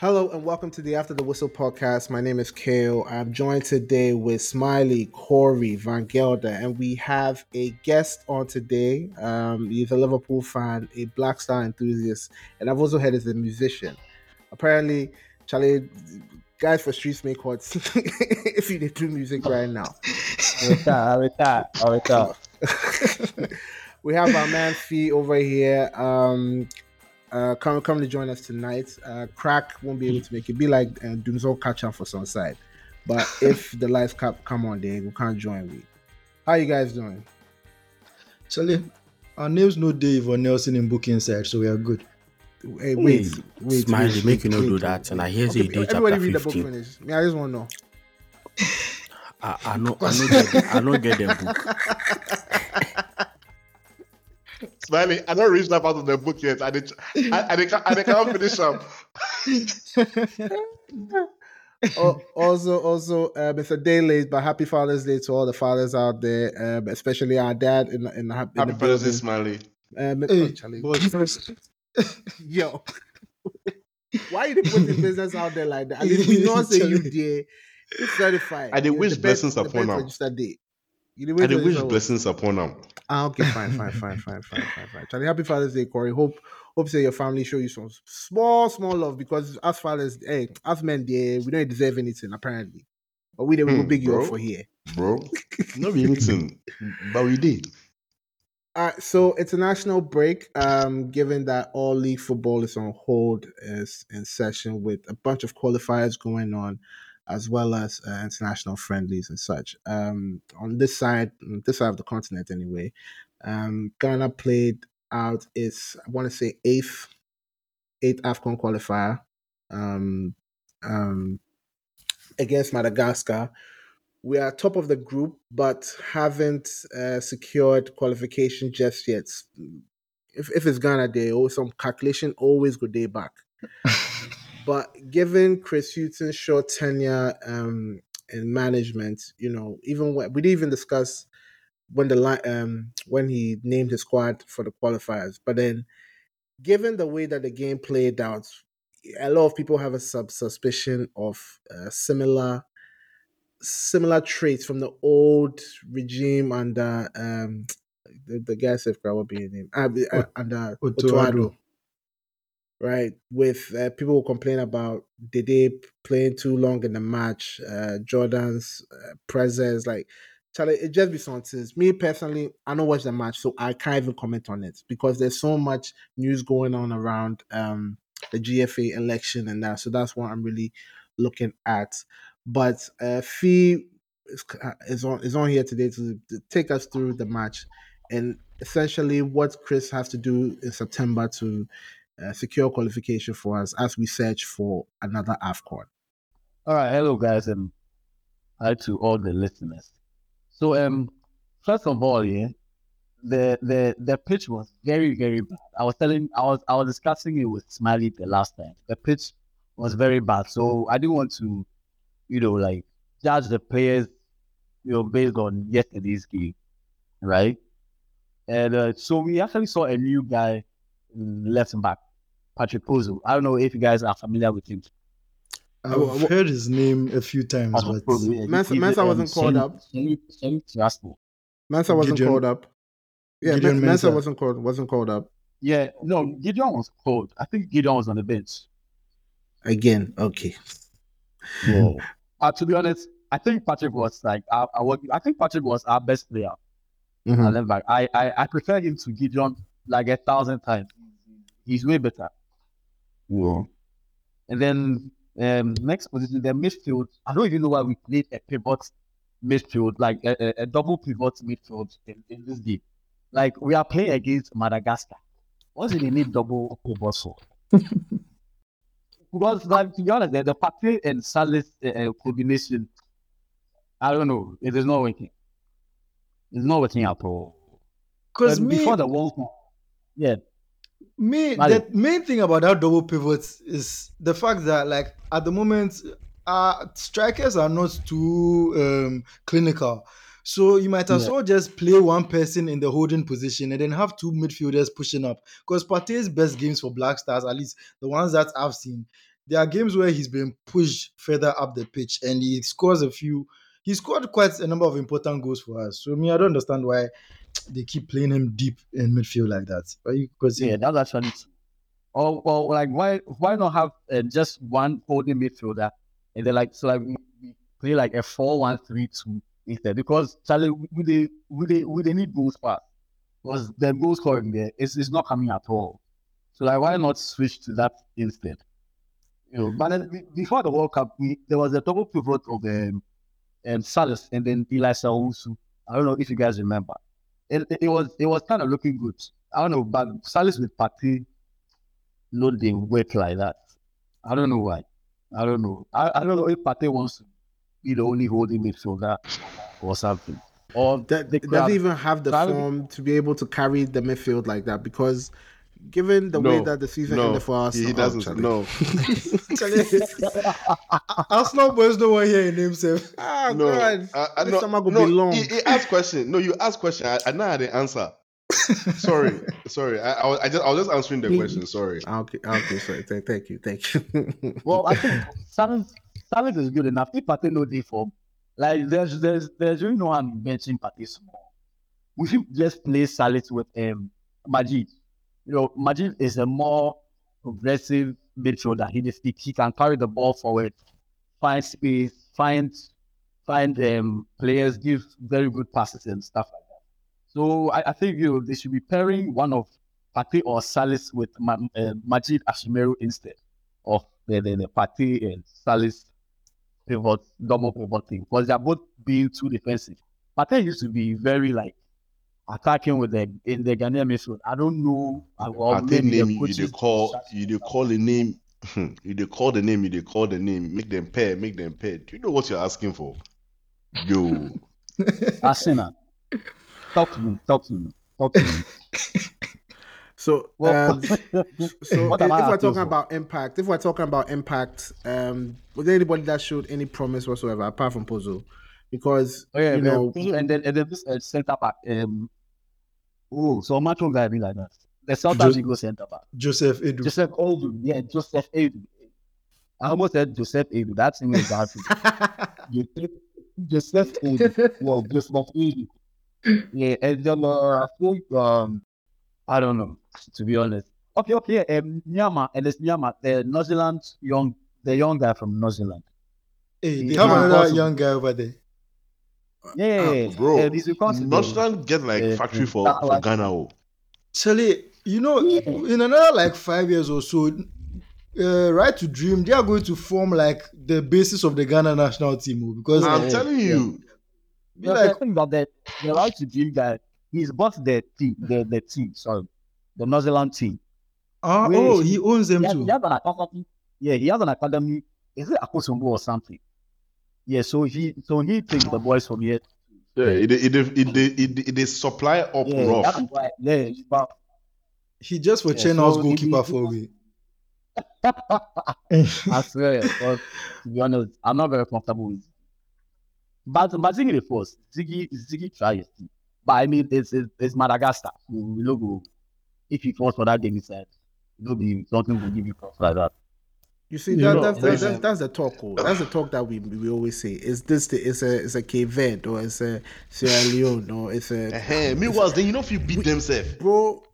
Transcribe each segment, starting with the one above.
Hello and welcome to the After the Whistle podcast. My name is Kale. I'm joined today with Smiley, Corey, Van Gelder, and we have a guest on today. Um, he's a Liverpool fan, a Black Star enthusiast, and I've also heard he's a musician. Apparently, Charlie, guys for streets make what if you did do music right now. With that, with that, with that. we have our man Fee over here. Um, uh, come come to join us tonight. Uh, Crack won't be able to make it. Be like uh, Dunzo catch up for some side, but if the lights cap come on, then we can't join. We. How you guys doing? Charlie, our names no Dave or Nelson in booking side, so we are good. Hey, wait, wait, wait Smiley, wait, make you not do that. And I hear okay, you Everybody read 15. the book finish. Me, I just want to know. I, I know, I know, get, I know, get the book. Smiley, I don't reach that part of the book yet. I did, I, I, did, I, did, can't finish up. oh, also, also, um, it's a day late, but happy Father's Day to all the fathers out there, um, especially our dad in the in in happy the Father's Day, Smiley. Um, hey, oh, yo, why you put the business out there like that? At least we know say you did. It's certified. I did wish blessings upon them. You I wish blessings upon them. Ah, okay, fine, fine, fine, fine, fine, fine, fine. Charlie, happy Father's Day, Corey. Hope hope say your family show you some small, small love because as fathers, hey, as men, they we don't deserve anything apparently, but we didn't hmm, big you up for here, bro. Not anything, but we did. All right, so international break. Um, given that all league football is on hold, is in session with a bunch of qualifiers going on as well as uh, international friendlies and such. Um, on this side, this side of the continent anyway, um, Ghana played out its I want to say eighth eighth Afcon qualifier um, um, against Madagascar. We are top of the group, but haven't uh, secured qualification just yet. If, if it's Ghana Day, or some calculation always go day back. But given Chris Hughton's short tenure um, in management, you know, even when we didn't even discuss when the um, when he named his squad for the qualifiers, but then given the way that the game played out, a lot of people have a sub suspicion of uh, similar similar traits from the old regime under um, the, the guy said what would be his name uh, uh, under Otto right? With uh, people who complain about Dede playing too long in the match, uh, Jordan's uh, presence, like Charlie, it just be something. Me personally, I don't watch the match, so I can't even comment on it because there's so much news going on around um, the GFA election and that. So that's what I'm really looking at. But uh, Fee is, is on is on here today to, to take us through the match and essentially what Chris has to do in September to uh, secure qualification for us as we search for another AFCON. All right. Hello, guys, and hi to all the listeners. So, um, first of all, yeah, the the the pitch was very very bad. I was telling, I was I was discussing it with Smiley the last time. The pitch was very bad, so I didn't want to, you know, like judge the players, you know, based on yesterday's game, right? And uh, so we actually saw a new guy left back Patrick Ozil. I don't know if you guys are familiar with him. I've heard his name a few times, but Mensah, Mensah wasn't called up. Mensah wasn't called up. Yeah, Gideon Mensah, Mensah wasn't called wasn't called up. Yeah, no, Gideon was called. I think Gideon was on the bench. Again, okay. Whoa. uh, to be honest, I think Patrick was like I, I, I think Patrick was our best player. Mm-hmm. I, I I prefer him to Gideon like a thousand times. He's way better. Yeah. And then um, next position, the midfield. I don't even know why we played a pivot midfield, like a, a, a double pivot midfield in, in, this game. Like we are playing against Madagascar. What do they need double pivot for? because, like, to be honest, the, the Partey and Salis uh, uh, combination, I don't know, it is not working. It's not working at all. Because before the World Cup, yeah, me, the main thing about that double pivot is the fact that, like, at the moment, uh, strikers are not too um, clinical. So you might as yeah. well just play one person in the holding position and then have two midfielders pushing up. Because Partey's best games for Black Stars, at least the ones that I've seen, there are games where he's been pushed further up the pitch and he scores a few. He scored quite a number of important goals for us. So me, I don't understand why they keep playing him deep in midfield like that. Because yeah, that's actually. Or, or like why why not have uh, just one holding midfielder and then like so like we play like a four one three two instead because Charlie we they we they we they need goals fast because the goal scoring there is is not coming at all. So like why not switch to that instead? You know, but then before the World Cup, we, there was a double pivot of um, um Salis and then Elisha Owusu. I don't know if you guys remember. It, it, was it was kind of looking good. I don't know, but Salis with Partey not the work like that. I don't know why. I don't know. I, I don't know if Partey wants to be the only holding midfielder or something. Or that they doesn't even have the form to be able to carry the midfield like that because given the no, way that the season no, ended for us, he doesn't. Oh, no, Arsenal boys don't want to hear himself. Ah, no, God. I, I, no, no, be long. He, he asked question. No, you asked question. I, I know I didn't answer sorry, sorry. I, I, was, I just I was just answering the question. Sorry. Ah, okay, ah, okay. Sorry. Thank, thank you, thank you. well, I think Salah Salah is good enough. If Partey no day form, like there's there's there's really no one benching Partey small. We should just play Salah with um Majeed. You know, Majeed is a more progressive midfielder. He just he can carry the ball forward, find space, find find um players, give very good passes and stuff like. That. So I, I think you know, they should be pairing one of Partey or Salis with Ma, uh, Majeed Ashimeru instead of the, the, the Partey and Salis pivot, double pivoting because they're both being too defensive. Partey used to be very like attacking with the in the Ghanaian midfield. I don't know. Or maybe name you they call you they call the name. you they call the name. You they call the name. Make them pay, Make them pay. Do you know what you're asking for? Yo. Arsenal. Talk to me. Talk to me. Talk to me. So, um, so if, if we're talking for? about impact, if we're talking about impact, um, was there anybody that showed any promise whatsoever apart from Kpozo? Because oh, yeah, you know, and then and then this uh, center back. Um, oh, so much guy be like that. The South African center back. Joseph Edu. Joseph Edu. Yeah, Joseph Edu. I almost said Joseph Edu. That's him in Joseph Edu. Well, Joseph Edu yeah, and then uh, I think um, I don't know to be honest. Okay, okay, um, Nuamah and it's Nuamah, the Nordsjælland young, the young guy from Nordsjælland. Hey, they have another young guy over there. Yeah, uh, bro. Uh, Nordsjælland get like factory for, for like, Ghana. Oh. Charlie, you know, in another like five years or so, uh, right to dream, they are going to form like the basis of the Ghana national team oh, because I'm uh, telling you, no, like, the thing about that, the right to dream that he's bought the team, the, the team, sorry, the Nordsjælland team. Uh, oh, he, he, owns them he too. He has an academy. Yeah, he has an academy. Is it Akosombo or something? Yeah, so he so he takes the boys from here. Yeah, it it it it, it, it is supply up yeah, rough. Why, yeah, but, he just for yeah, Chenal's so goalkeeper for me. I swear, but to be honest, I'm not very comfortable with but but Zigi first. Zigi Zigi tries. But I mean it's it's, it's Madagascar. We look if he falls for that game inside, it'll be something will give you cross like that. You see, that, you that's, that's, that's, that's, the talk. Oh. That's the talk that we we always say. Is this the, it's a it's a Cape Verde or it's a Sierra Leone or it's a. Uh-huh. Meanwhile, then you know if you beat themselves, bro.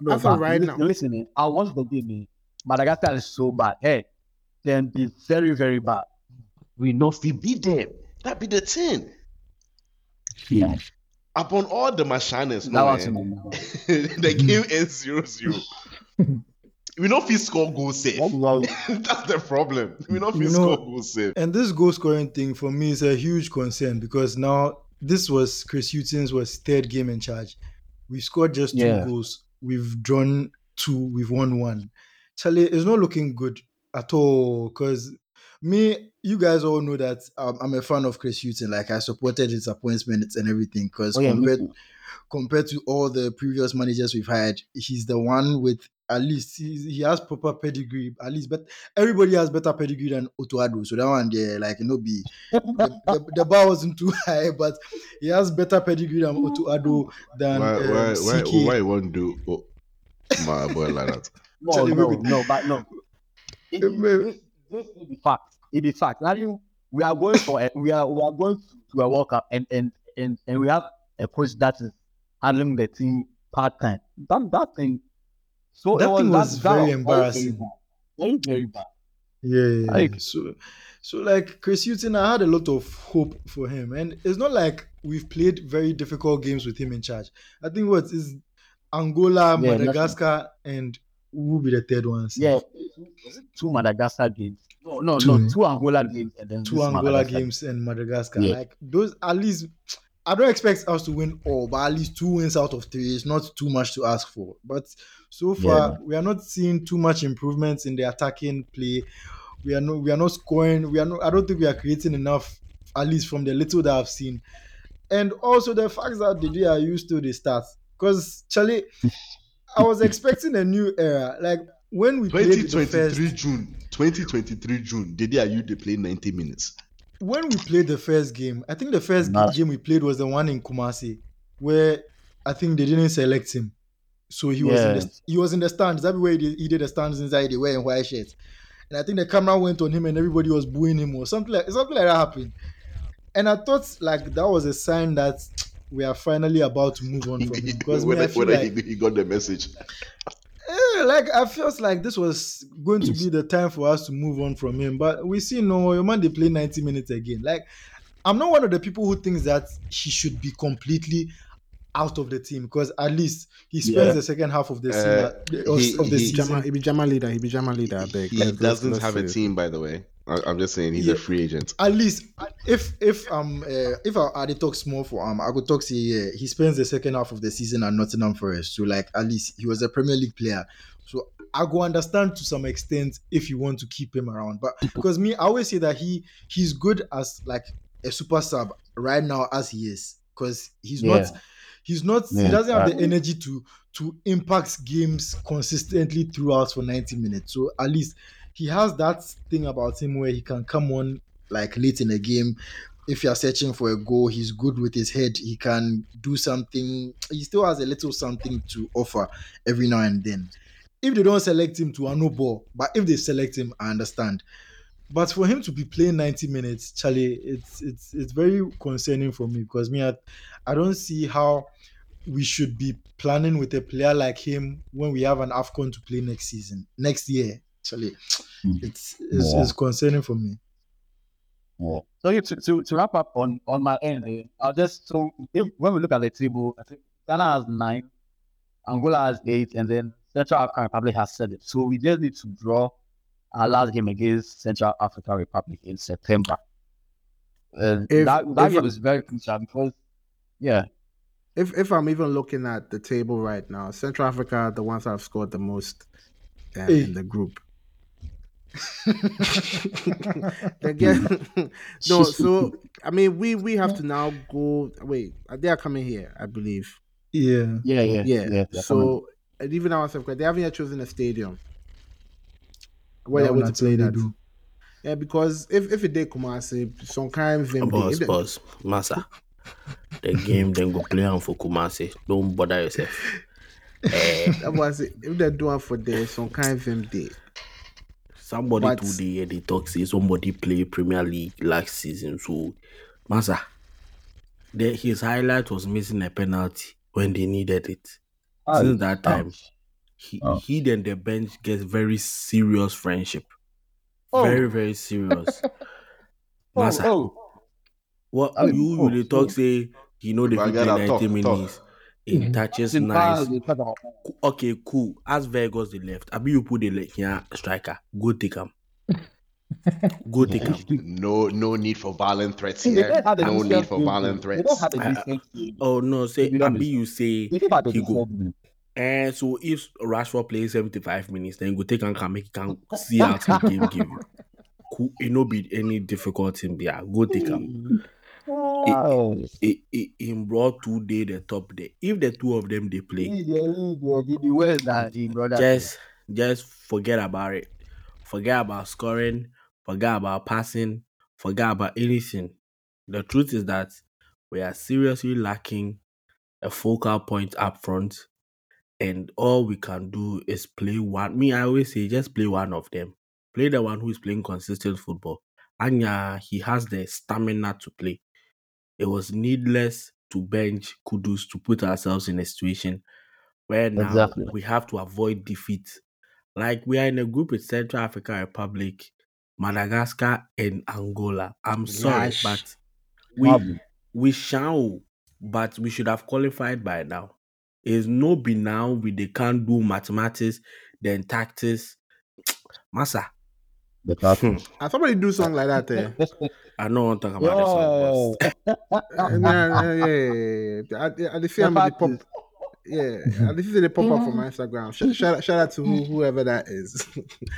No, but right now. Listen, I watched the game. Madagascar is so bad. Hey, then be very very bad. We know if we beat them. That be the thing. Yeah. Upon all the machines, no, the game ends zero zero. we know if he score goal safe. That's the problem. We know if he score goal safe. And this goal scoring thing for me is a huge concern because now this was Chris Hughton's was third game in charge. We scored just two yeah. goals. We've drawn two. We've won one. Charlie, it's not looking good at all because me, you guys all know that um, I'm a fan of Chris Hughton. Like I supported his appointments and everything because oh, yeah, compared compared to all the previous managers we've had, he's the one with at least he he has proper pedigree. At least, but everybody has better pedigree than Otto Addo. So that one there, like you know, be the, the, the, bar wasn't too high, but he has better pedigree than Otto Addo than why um, why why, why, why won't do oh, my boy like that? No, no, no, but no it, it, it, it, fact. It is fact. Now you, we are going for a, we are we are going to a World Cup and and and and we have a coach that is handling the team part time. That that thing. So that was, thing was that, very that embarrassing. Very, very bad. Yeah, yeah. Like, so so like Chris Hughton, I had a lot of hope for him, and it's not like we've played very difficult games with him in charge. I think what is Angola, yeah, Madagascar, and who will be the third one? Yeah, two Madagascar games. No, no, two, no, two Angola games and then two Angola games and Madagascar. Yeah. Like those, at least I don't expect us to win all, but at least two wins out of three is not too much to ask for. But so far, yeah. we are not seeing too much improvements in the attacking play. We are not, we are not scoring. We are not. I don't think we are creating enough, at least from the little that I've seen. And also the fact that the day I used to the start, because Charlie, I was expecting a new era. Like when we 2023 first, June, 2023 June, the day you they play 90 minutes. When we played the first game, I think the first nah. game we played was the one in Kumasi, where I think they didn't select him, so he yeah. was in the, he was in the stands. Everywhere he he did the stands inside, they wearing white shirts, and I think the camera went on him and everybody was booing him or something like something like that happened. And I thought like that was a sign that we are finally about to move on from him because whether, whether like, he, got the message. Yeah, like I felt like this was going to be the time for us to move on from him, but we see no your man they play 90 minutes again. Like I'm not one of the people who thinks that he should be completely out of the team because at least he spends yeah. the second half of the, uh, season, he, of the he, season. He be Jama leader. He be Jama leader. He, he doesn't have a team, by the way. I'm just saying he's yeah. a free agent. At least if if um uh, if I, I talk small for um I could talk say yeah, he spends the second half of the season at Nottingham Forest. So like at least he was a Premier League player. So I go understand to some extent if you want to keep him around. But because me, I always say that he he's good as like a super sub right now as he is. Because he's yeah. not he's not yeah. he doesn't have the energy to to impact games consistently throughout for 90 minutes. So at least he has that thing about him where he can come on like late in a game. If you are searching for a goal, he's good with his head. He can do something. He still has a little something to offer every now and then. If they don't select him to a no ball, but if they select him, I understand. But for him to be playing 90 minutes, Charlie, it's it's it's very concerning for me because me, I, I don't see how we should be planning with a player like him when we have an AFCON to play next season, next year actually hmm. it's it's, yeah. it's concerning for me. Yeah. So to, to, to wrap up on on my end, eh, I'll just so if, when we look at the table, I think Ghana has nine, Angola has eight, and then Central African Republic has seven. So we just need to draw our last game against Central African Republic in September. And if, that that game is very crucial because, yeah. If if I'm even looking at the table right now, Central Africa are the ones that have scored the most uh, in the group. Again, no. So I mean, we we have to now go. Wait, they are coming here, I believe. Yeah, yeah, yeah, yeah. yeah so and even ourselves, they haven't yet chosen a stadium where they're going to play that. Do. Yeah, because if if it did Kumasi, some kind of boss, boss, massa, the game then go play on for Kumasi. Don't bother yourself. Uh, that was it. If they do doing for there, some kind of them day. Somebody but, today they talk say somebody play Premier League last season. So Masa, the, his highlight was missing a penalty when they needed it. Oh, Since that ah. time, oh. he oh. he then the bench gets very serious friendship. Oh. Very, very serious. Oh, Masa. Oh, what you really talk say you know the 90 minutes. Talk. It mm-hmm. touches nice. Okay, cool. As Vegas the left, I mean you put the left here striker. Go take him. Go take him. No, no need for violent threats here. No need for violent threats. oh no, say I mean you say he go. And so if Rashford plays 75 minutes, then go take and can make can see out the game give. Cool, it no be any difficulty in there. Go take him. Wow. It, it, it, brought two day the top day. If the two of them they play, just just forget about it. Forget about scoring. Forget about passing. Forget about anything. The truth is that we are seriously lacking a focal point up front, and all we can do is play one. Me, I always say, just play one of them. Play the one who is playing consistent football. Anya, he has the stamina to play. It was needless to bench Kudus to put ourselves in a situation where now exactly. we have to avoid defeat. Like we are in a group with Central African Republic, Madagascar, and Angola. I'm sorry, but we we shall, but we should have qualified by now. Is no be now we they can't do mathematics, then tactics. Massa. The hmm. I somebody do something like that there. Eh? I don't want to talk about this. One, yeah, yeah, yeah, yeah. I, I, I see I'm the pop. Yeah, this is the pop up from my Instagram. Shout, shout, shout out to who, mm. whoever that is.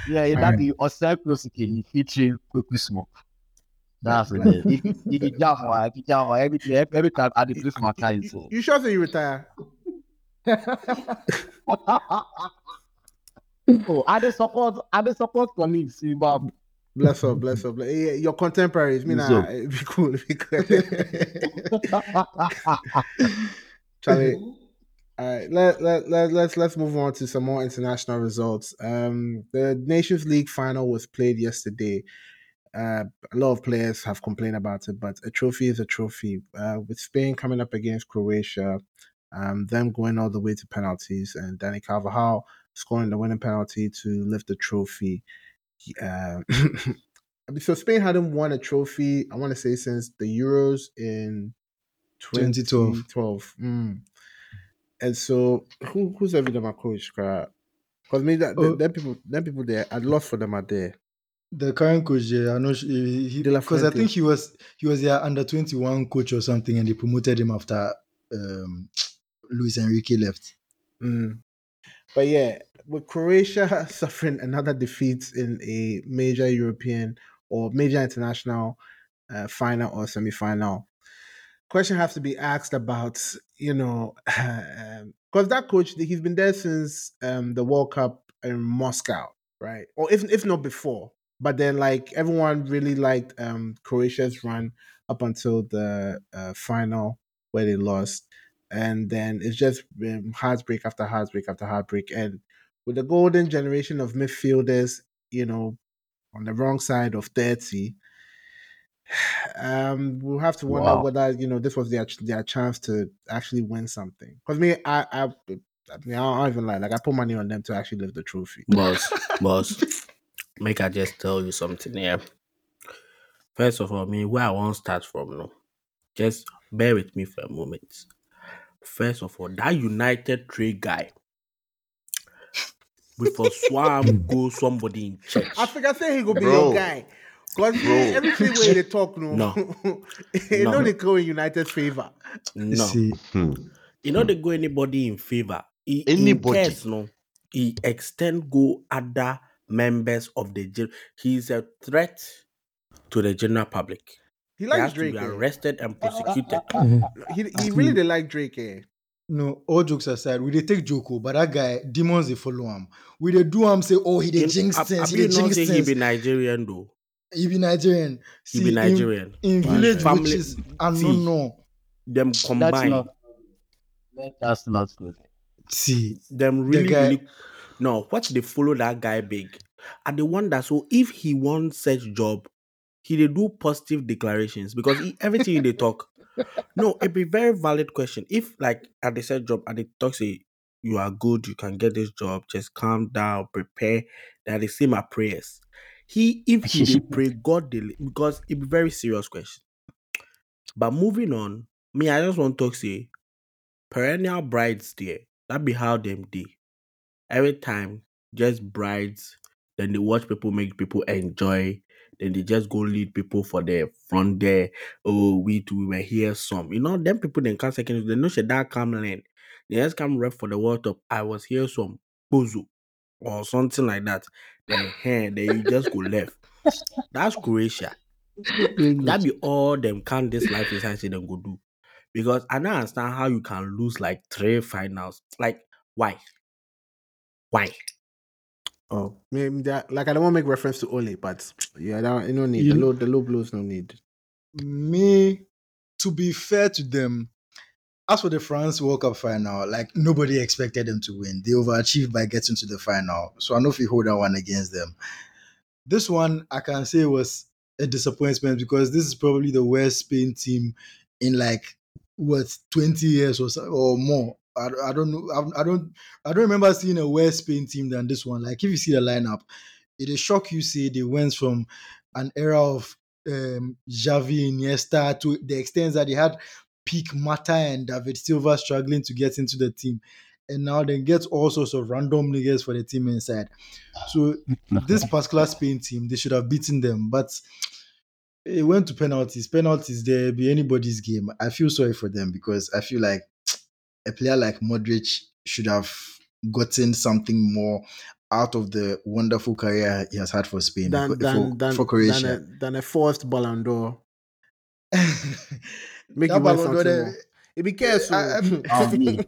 yeah, yeah, that be Osaka featuring Quickly Smoke. That's it. If you jump, if you jump, every every time I do this, my time. So you sure say you retire? oh, I just support, I just support colleagues, Zimbabwe. Bless up, bless up. Your contemporaries, me nah, be cool, be cool. Charlie, all right, let, let, let, let's let's move on to some more international results. Um, the Nations League final was played yesterday. Uh, a lot of players have complained about it, but a trophy is a trophy. Uh, with Spain coming up against Croatia, um, them going all the way to penalties, and Dani Carvajal scoring the winning penalty to lift the trophy. Uh, so Spain hadn't won a trophy, I want to say, since the Euros in 2012. 2012. Mm. And so, who who's ever my coach? Because me, that, oh. them people, them people there, I'd love for them are there. The current coach, yeah, I know because I think he was he was their under twenty one coach or something, and they promoted him after um, Luis Enrique left. Mm. But yeah, with Croatia suffering another defeat in a major European or major international uh, final or semi final, question has to be asked about, you know, because um, that coach, he's been there since um, the World Cup in Moscow, right? Or if if not before. But then, like everyone really liked um, Croatia's run up until the uh, final where they lost, and then it's just heartbreak after heartbreak after heartbreak. And with the golden generation of midfielders, you know, on the wrong side of thirty, um, we'll have to wonder wow. whether you know this was their their chance to actually win something. Because me, I, I, I mean, I don't even lie. Like I put money on them to actually lift the trophy. Boss, boss, make I just tell you something here. First of all, mean, where I want to start from, no, just bear with me for a moment. First of all, that United trade guy with a swam go somebody in church. I think I say he gonna be your guy. Because everything where they talk, no, no, you no. know they go in United's favor. No, See. Hmm. you know they go anybody in favor. He, anybody, in case, no, he extend go other members of the jail. He's a threat to the general public. He likes he Drake. To be eh? arrested and prosecuted. he he really they like Drake. Eh? No, all jokes aside, we they take Joko, oh, but that guy, demons they follow him. We they do him say, oh, he they jinx things. He they jinx things. He be Nigerian though. He be Nigerian. See, he be Nigerian. In, in village Family, witches, I don't know. Them combine. That's not, that's not good. See, them really, the guy, really. No, what they follow that guy big, and the one that so if he wants such job, he they do positive declarations because he, everything they talk. No, it'd be very valid question. If like at the said job and they talk say you are good, you can get this job, just calm down, prepare. That they say my prayers. He if he dey pray, God dey because it be very serious question. But moving on, me, I just want to talk say perennial brides there. That be how them dey. Every time, just brides, then they watch people make people enjoy. Then they just go lead people for the front there. Oh, we too we were here some. You know, them people then come second. They know should that come land. They just come rep for the World Cup. I was here some. Bozo or something like that, then hey, then you just go left. That's Croatia. that be all them can this life is say them go do. Because I don't understand how you can lose like three finals. Like, why? Why? Oh, maybe that like I don't want to make reference to Ole, but yeah, that, you no need you, the low the low blows no need. Me, to be fair to them, as for the France World Cup final, like nobody expected them to win. They overachieved by getting to the final. So I know if you hold that one against them. this one I can say was a disappointment because this is probably the worst Spain team in like what 20 years or so, or more. I, I don't know. I, I, don't. I don't remember seeing a worse Spain team than this one. Like if you see the lineup, it is shock you see they went from an era of um, Xavi, Iniesta to the extent that they had peak Mata and David Silva struggling to get into the team. And now they get all sorts of random niggas for the team inside. So this particular Spain team, they should have beaten them. But it went to penalties. Penalties, there be anybody's game. I feel sorry for them because I feel like a player like Modric should have gotten something more out of the wonderful career he has had for Spain than, for, than, for, for Croatia. Than a, than a forced Ballon d'Or. Make that Ballon d'Or, it be careful. I, I, mean, I mean,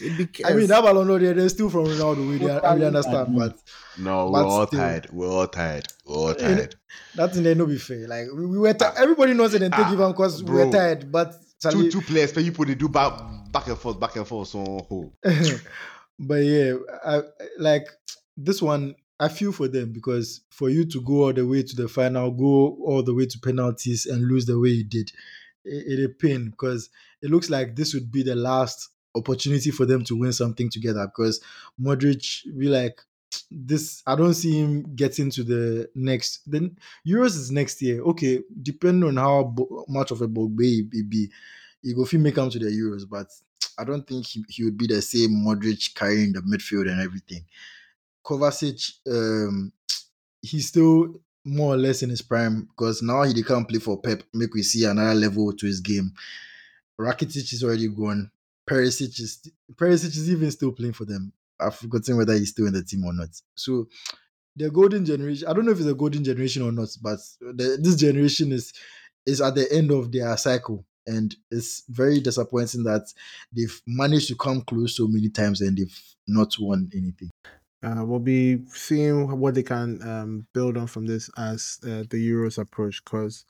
it be careful. I mean, that Ballon d'Or, they're still from Ronaldo. We, I really understand, but no, we're all still, tired. We're all tired. We're all tired. That thing they no be fair. Like we, we were, t- ah. everybody knows it and take ah, even because we were tired. But two two players, but you put it do back back and forth, back and forth. So, oh. but yeah, I, like this one. I feel for them because for you to go all the way to the final, go all the way to penalties and lose the way you did, it, it a pain because it looks like this would be the last opportunity for them to win something together because Modric be like this I don't see him getting to the next then Euros is next year. Okay depending on how bo- much of a bogbe he be he go fit make him to the Euros but I don't think he, he would be the same Modric carrying the midfield and everything. Kovacic um he's still more or less in his prime because now he can't play for Pep. Make we see another level to his game. Rakitic is already gone. Perisic is Perisic is even still playing for them. I've forgotten whether he's still in the team or not. So the golden generation. I don't know if it's a golden generation or not, but the, this generation is is at the end of their cycle, and it's very disappointing that they've managed to come close so many times and they've not won anything. Uh, we'll be seeing what they can um, build on from this as uh, the Euros approach, because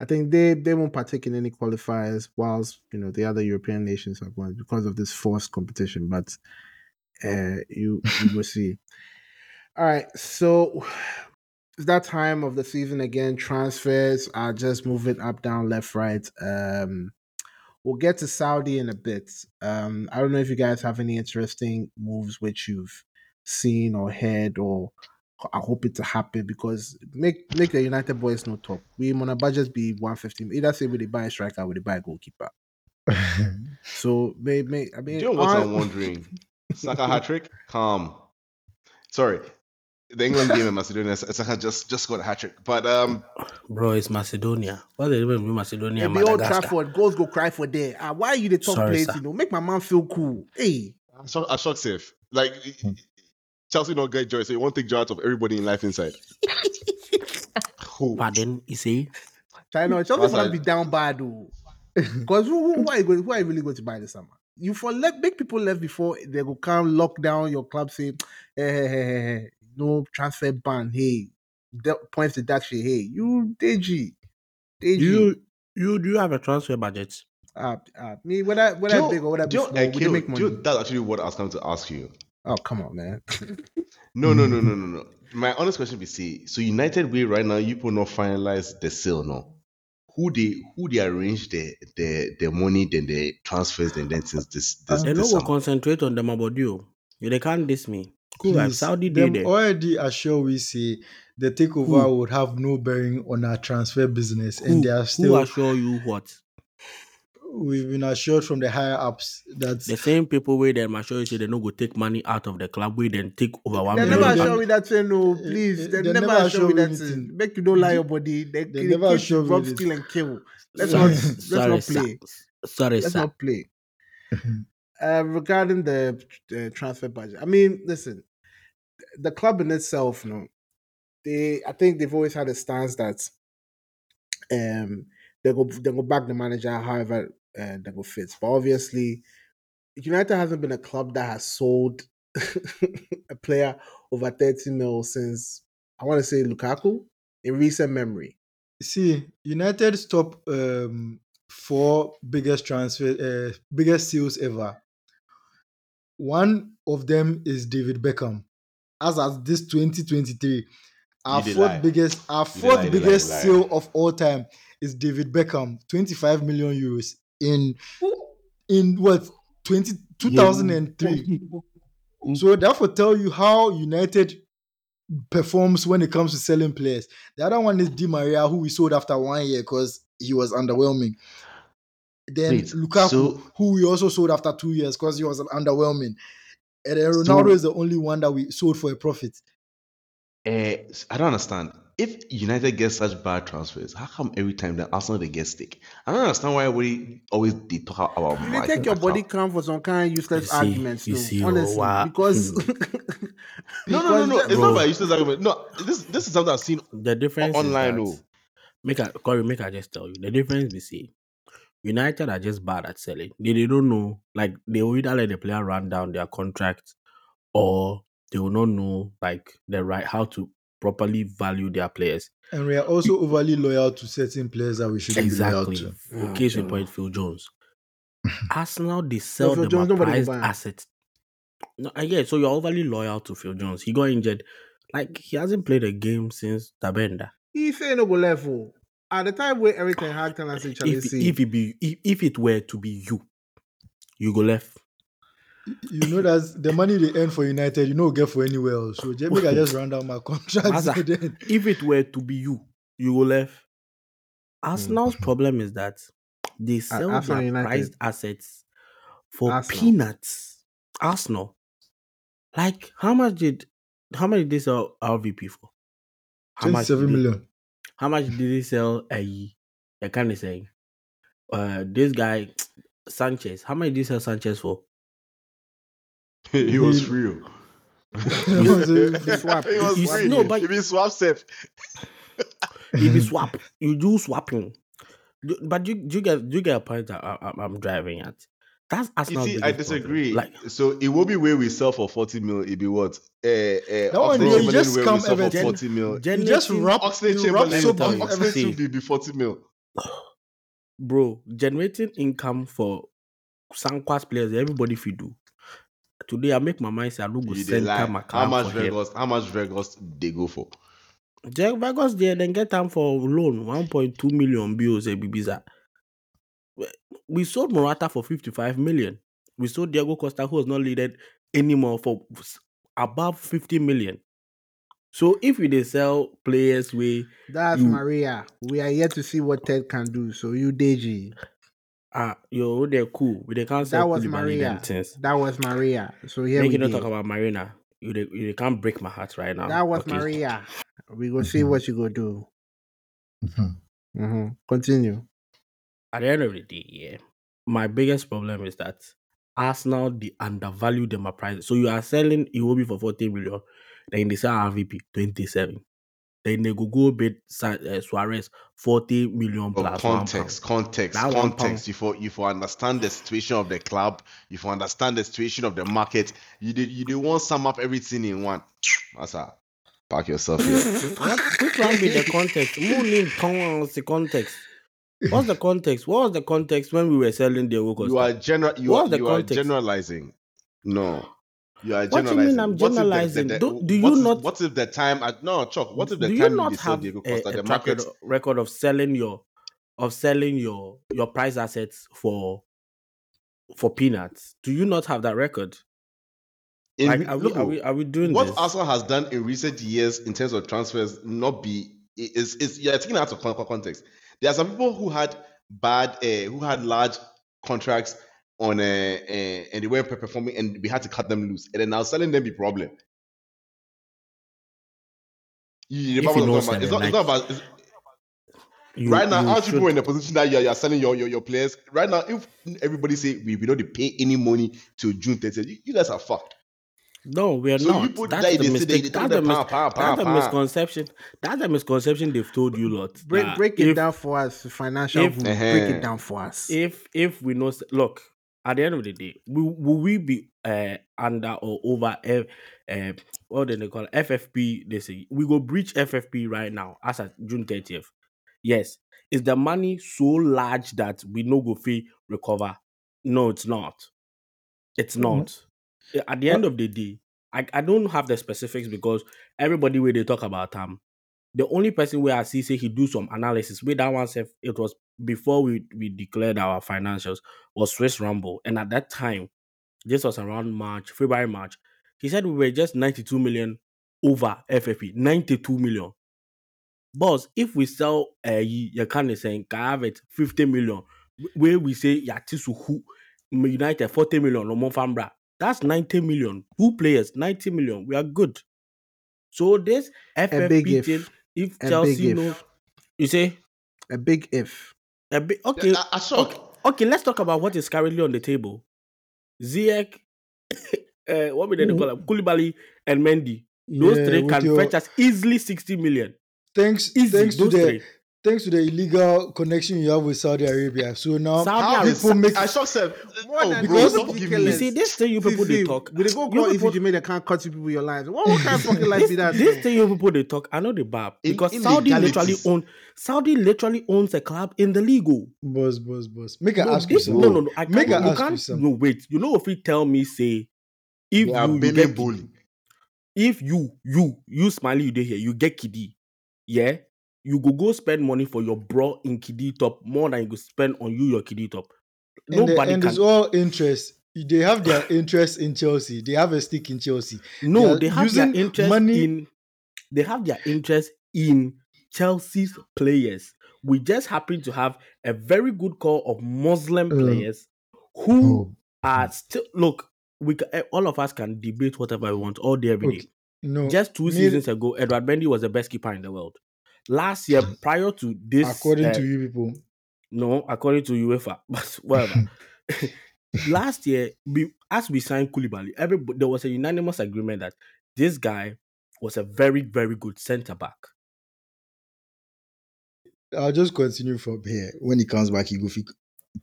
I think they they won't partake in any qualifiers, whilst you know the other European nations are going because of this forced competition. But uh, you you will see. All right, so it's that time of the season again. Transfers are just moving up, down, left, right. Um, we'll get to Saudi in a bit. Um, I don't know if you guys have any interesting moves which you've seen or heard or I hope it to happen because make make the United boys no top. We on a budget be 150. Either say we buy a striker, we buy a goalkeeper. so may, may I mean you know what I, am wondering? Saka hat trick? Calm. Sorry. The England game in Macedonia, Saka just just got a hat trick. But um Bro, it's Macedonia. What they even mean Macedonia? The old Trafford, goals go cry for there. Uh, why are you the top Sorry, place? Sir. You know, make my man feel cool. Hey. I shot, I shot safe. Like Chelsea not get joy, so you won't take joy out of everybody in life inside. Pardon, you see? China, Chelsea might be down bad though. Because who, who, are you going, who are you really going to buy this summer? You for let big people left before they go come lock down your club, say, hey, hey, hey, hey, no transfer ban. Hey, points to that shit. Hey, you DG. DG. You you do you have a transfer budget? Uh, uh me whether whether big or whether small, we make money. that's actually what I was coming to ask you. Oh, come on, man. no, no, no, no, no, no. My honest question be see, so United way right now, you will not finalize the sale, no? Who they who they arrange the the the money, then the transfers, then then since this this. They this will concentrate on them about you. Oh. You They can't diss me. Cool, Please, Saudi them eh? already assure we say the takeover who? would have no bearing on our transfer business, who, and they are still. Who assure you what? We've been assured from the higher ups that the same people where them assure you say they no go take money out of the club, we then take over one. They never assure me that thing, no, please. They, they never, never assure me that thing. Make you don't lie your body. They, they never assure me. Rob, steal, and kill. Let's sorry, not. Let's sorry, not play. Sir. Sorry, let's sir. not play. uh, regarding the uh, transfer budget, I mean, listen, the club in itself, no, they. I think they've always had a stance that um they go they go back the manager however uh, that go fit. But obviously, United hasn't been a club that has sold a player over 30 mil since I want to say Lukaku in recent memory. See, United's top um, four biggest transfer, uh, biggest sales ever. One of them is David Beckham. As as this 2023, our fourth lie. biggest, our dey fourth lie, you dey lie, biggest lie. sale of all time is David Beckham, 25 million euros in in what 20, 2003. So therefore, tell you how United performs when it comes to selling players. The other one is Di Maria, who we sold after one year because he was underwhelming. Then Wait, Lukaku, so- who we also sold after two years because he was underwhelming. And Ronaldo So- is the only one that we sold for a profit. Eh, I don't understand. If United gets such bad transfers, how come every time that Arsenal they get stick? I don't understand why we always they talk about. You Mike take your body how- count for some kind of useless You see- arguments, you too. see, oh, honestly, wow. Hmm. because No, no, no, no. It's Bro. not about useless argument. No, this this is something I've seen. The difference online, is oh. make I Corey, make I just tell you the difference. We see United are just bad at selling. They, they don't know like they will either let the player run down their contract or they will not know like the right how to properly value their players. and we are also overly loyal to certain players that we shouldn't Exactly. be loyal to. In oh, case we point Phil Jones. Arsenal they sell Phil them Jones, a nobody will prized asset. No, I get it. so you're overly loyal to Phil Jones. He got injured. Like he hasn't played a game since Tabenda. he say no go level. Oh. At the time where everything had can say Charlie if see, if it be if, if it were to be you, you go left. You know that the money they earn for United, you know, get for anywhere else. So just make I just round down my contract. Maza, then. if it were to be you, you go left. Arsenal's problem is that they sell Arsenal their United. prized assets for Arsenal. peanuts. Arsenal, like how much did how much did they sell RVP for? How much? did 27 they- million. How much did they sell a? I kind of saying, uh, this guy Sanchez. How much did they sell Sanchez for? he was free. He swap. He was He- free. no, but- he be swap safe. if you swap, you do swapping. But you do you get do you get a point that I, I, am driving at? That's You Arsenal. see, I disagree. Like so it will be where we sell for 40 mil. It be what? Uh, uh, one, Oxlade you Chamberlain just where come we sell for Everton. 40 mil. You just wrap, Oxlade you wrap Chamberlain, so Let me tell you, much Oxlade everything. should be, be 40 mil. bro, generating income for Sankwas players, everybody feel do. Today I make my mind say I no go send lie. time How much for. Vegas? How much Vegas they go for? Jack Vegas there, then get time for loan, 1.2 million bills, a Bibiza. We sold Morata for 55 million. We sold Diego Costa, who was not needed anymore, for above 50 million. So if we dey sell players we that's you- Maria. We are yet to see what Ted can do. So you Deji. Ah yo they're cool, we they can't sell That was Koulibaly Maria. That was Maria. So here Make we you not talk about Marina. You dey, you dey can't break my heart right now. That was Okay. Maria. We go see what you go do. hmm Continue. At the end of the day, yeah, my biggest problem is that Arsenal they undervalue them at price. So you are selling Iwobi for 14 million, then they sell RVP 27. Then they go go bid Sa- uh, Suarez 40 million But plus one context, context, That one context. You for you for understand the situation of the club. If you understand the situation of the market. You did you did want sum up everything in one. Masa, pack yourself here. What, which one be the context? Who need the context? What's the context? What was the context when we were selling the Costa? you are general. You What's are the you are generalizing. No. You are What do you mean. I'm if the- generalizing? the- the- Do- do you what if- not- What if the time? At, no, Chuck. What if the do time you not have Diego a, Costa, a the market? record- of selling your of selling your your price assets for for peanuts? Do you not have that record? In, Like, are we, are we are we doing what this? Arsenal has done in recent years in terms of transfers not be is is you're taking out of con- con- context. There are some people who had bad uh, who had large contracts on a, uh, and they weren't performing and we had to cut them loose and then now selling them be problem. You, you If you know? It's not, it's like, not about it's, You- right now, you aren't you should- people in a position that you're, you're selling your, your, your players? Right now, if everybody say we, we don't pay any money till June 30th, you, you guys are fucked. No, we are So you not. put That's that, the they they- mistake. they That's tell the, them, mis- pa, pa, pa, that's the pa. misconception. That's the misconception they've told you lot. Break break it if- down for us, financial. if- break Uh-huh. it down for us. if if we know look at the end of the day will, will we be uh under or over F, uh, what do they call it? ffp they say we go breach ffp right now as at june 30th yes. Is the money so large that we no go fee recover? No it's not. It's not. At the end of the day I, I don't have the specifics because everybody where they talk about um the only person where I see say he do some analysis with that one self, it was before we we declared our financials was Swiss Ramble, and at that time, this was around March, February, March. He said we were just 92 million over FFP, 92 million. Boss, if we sell uh, you can say I have it 50 million, where we say Yatisu who United 40 million or Fambra, that's 90 million. Two players, 90 million. We are good. So this FFP thing, if A Chelsea big know, if. you say A big if. a bit okay. I, I saw. Okay, okay, let's talk about what is currently on the table. Ziyech, uh, what we they call them? Koulibaly and Mendy. Those Yeah, three can your- fetch us easily 60 million. Thanks, Easy, thanks to the three. Thanks to the illegal connection you have with Saudi Arabia. So now Saudi How Arabia- is people make I saw Seth. More Oh, than bro, because- don't You see, this thing you people they talk. We they go you call people- if you made a can't cut you people your lines. What, what kind of fucking life is that? This thing you people they talk, I know the bab In- because Saudi literally illegalities. own Saudi literally owns a club in the league. oh. boss, boss, boss. Make I No, ask you this, something. no, no, no. I Make can't. I You ask you can't. something. No, wait. You know if you tell me say if They are you, you Benin get bully. if you you you smiley you dey here you get kiddie, yeah you go go spend money for your bro in kiddy top more than you go spend on you your kiddy top And, the- nobody and can it's all interest. They have their interest in Chelsea. They have a stick in Chelsea. no they they have their interest money- in they have their interest in chelsea's players we just happen to have a very good core of muslim Uh, players who Oh, are still look we eh, all of us can debate whatever we want all day every day okay. No, Just two me- seasons ago, Edward Mendy was the best keeper in the world. Last year, prior to this, according uh, to you people. no, according to UEFA, but whatever. Last year, we, as we signed Koulibaly, every there was a unanimous agreement that this guy was a very, very good centre back. I'll just continue from here. When he comes back, he go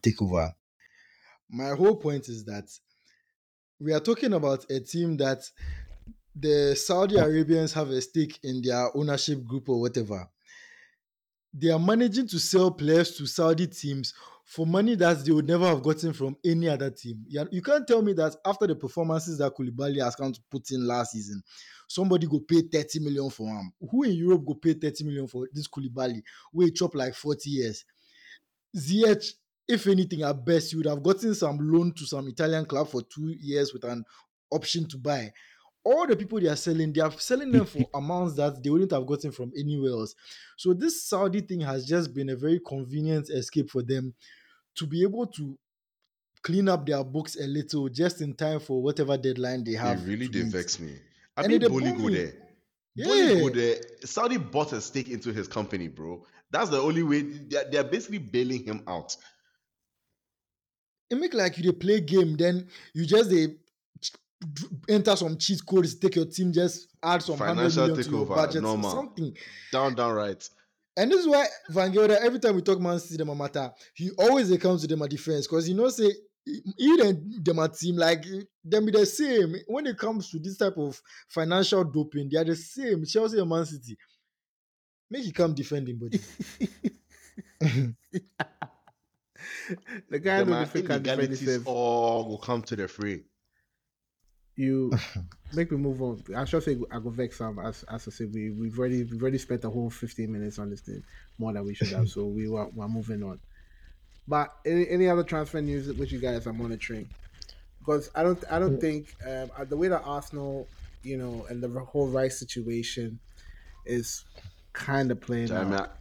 take over. My whole point is that we are talking about a team that the Saudi Arabians have a stake in their ownership group or whatever. They are managing to sell players to Saudi teams for money that they would never have gotten from any other team. You can't tell me that after the performances that Koulibaly has come to put in last season, somebody go pay 30 million for him. Who in Europe go pay 30 million for this Koulibaly? We chop like 40 years. Ziyech, if anything, at best, you would have gotten some loan to some Italian club for two years with an option to buy. All the people they are selling, they are selling them for amounts that they wouldn't have gotten from anywhere else. So this Saudi thing has just been a very convenient escape for them to be able to clean up their books a little just in time for whatever deadline they have. It really to did meet. vex me. I And mean, it dey Bully bum go me. there. Bully go there. Saudi bought a stake into his company, bro. That's the only way. They're, they're basically bailing him out. it make like you dey play game, then you just dey enter some cheat codes, take your team, just add some hundred Financial million to your takeover, budget normal. something. Down, down, right. And this is why Van Gelder, every time we talk Man City, them a matter, he always dey comes to them a defense because you know say he and them a team like them be the same when it comes to this type of financial doping. They are the same. Chelsea and Man City. Make he come defending, body. The guy The know man the fake can defend illegalities himself. all will come to the fray. You make me move on. I should say I go vex some as as I said we we've already we've already spent a whole fifteen minutes on this thing more than we should have. so we were we're moving on. But any, any other transfer news which you guys are monitoring? Because I don't I don't think um, uh, the way that Arsenal you know and the whole Rice situation is kind of playing I mean, out.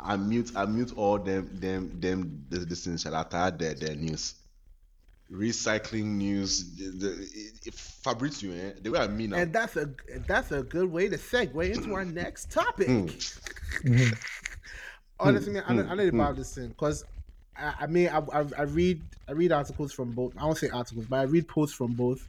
I, I mute, I mute all them, them, them. This, this thing shall I tired their, their news, recycling news. The, the, Fabrizio, eh, the way I mean, And that's a that's a good way to segue into our next topic. Hmm. Honestly, man, I know, I know about this thing because I, I mean, I, I, I read I read articles from both. I won't say articles, but I read posts from both.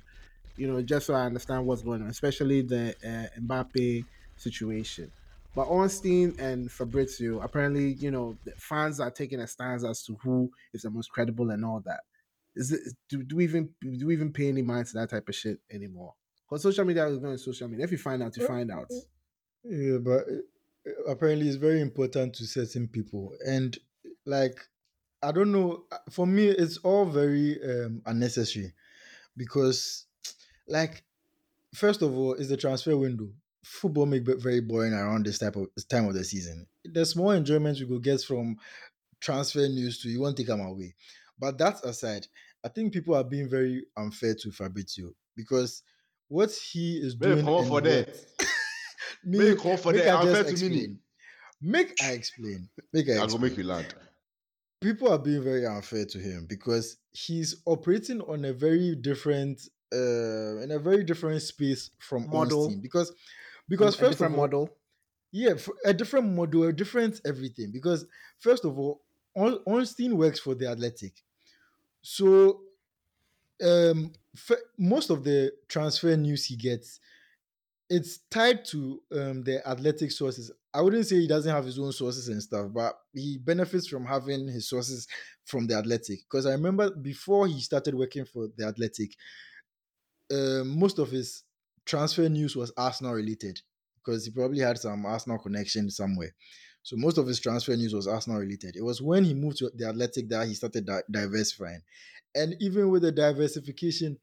You know, just so I understand what's going on, especially the uh, Mbappe situation. But Ornstein and Fabrizio, apparently, you know, fans are taking a stance as to who is the most credible and all that. Is it do, do we even do we even pay any mind to that type of shit anymore? Because social media is going social media. If you find out, you find out. Yeah, but uh, apparently it's very important to certain people, and like I don't know. uh, For me, it's all very um, unnecessary because, like, first of all, it's the transfer window. football make very boring around this type of this time of the season. There's more enjoyment we could get from transfer news to you won't take them away. But that aside, I think people are being very unfair to Fabrizio because what he is doing. Call for that. me, call for that. Unfair to me. Make I explain. Make I. Explain. I'll go make you land. People are being very unfair to him because he's operating on a very different, uh, in a very different space from model. Ornstein because, because a first of all, model. Yeah, a different model, a different everything. Because first of all, Ornstein works for the Athletic, so um, f- most of the transfer news he gets it's tied to um, the athletic sources. I wouldn't say he doesn't have his own sources and stuff, but he benefits from having his sources from the athletic. Because I remember before he started working for the athletic, uh, most of his transfer news was Arsenal related because he probably had some Arsenal connection somewhere. So most of his transfer news was Arsenal related. It was when he moved to the Athletic that he started di- diversifying, and even with the diversification,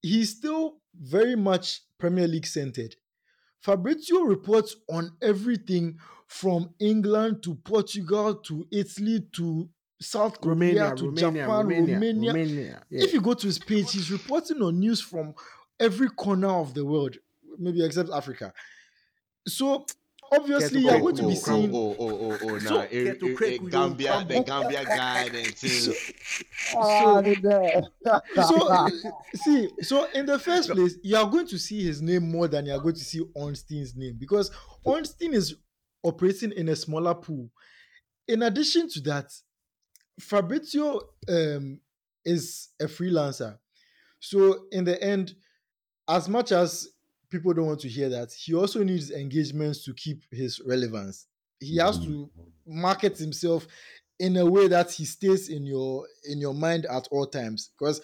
he's still very much Premier League centered. Fabrizio reports on everything from England to Portugal to Italy to South Korea Romania, to Romania, Japan, Romania. Romania. Romania yeah. If you go to his page, he's reporting on news from every corner of the world, maybe except Africa. So obviously you're going to be seeing. Oh, oh, oh, oh, so, nah. It, it, it, Gambia, the Gambia guy, and so, so, see, so in the first place, you are going to see his name more than you are going to see Ornstein's name because Ornstein is operating in a smaller pool. In addition to that, Fabrizio um, is a freelancer. So in the end, as much as people don't want to hear that. He also needs engagements to keep his relevance. He has to market himself in a way that he stays in your in your mind at all times. Because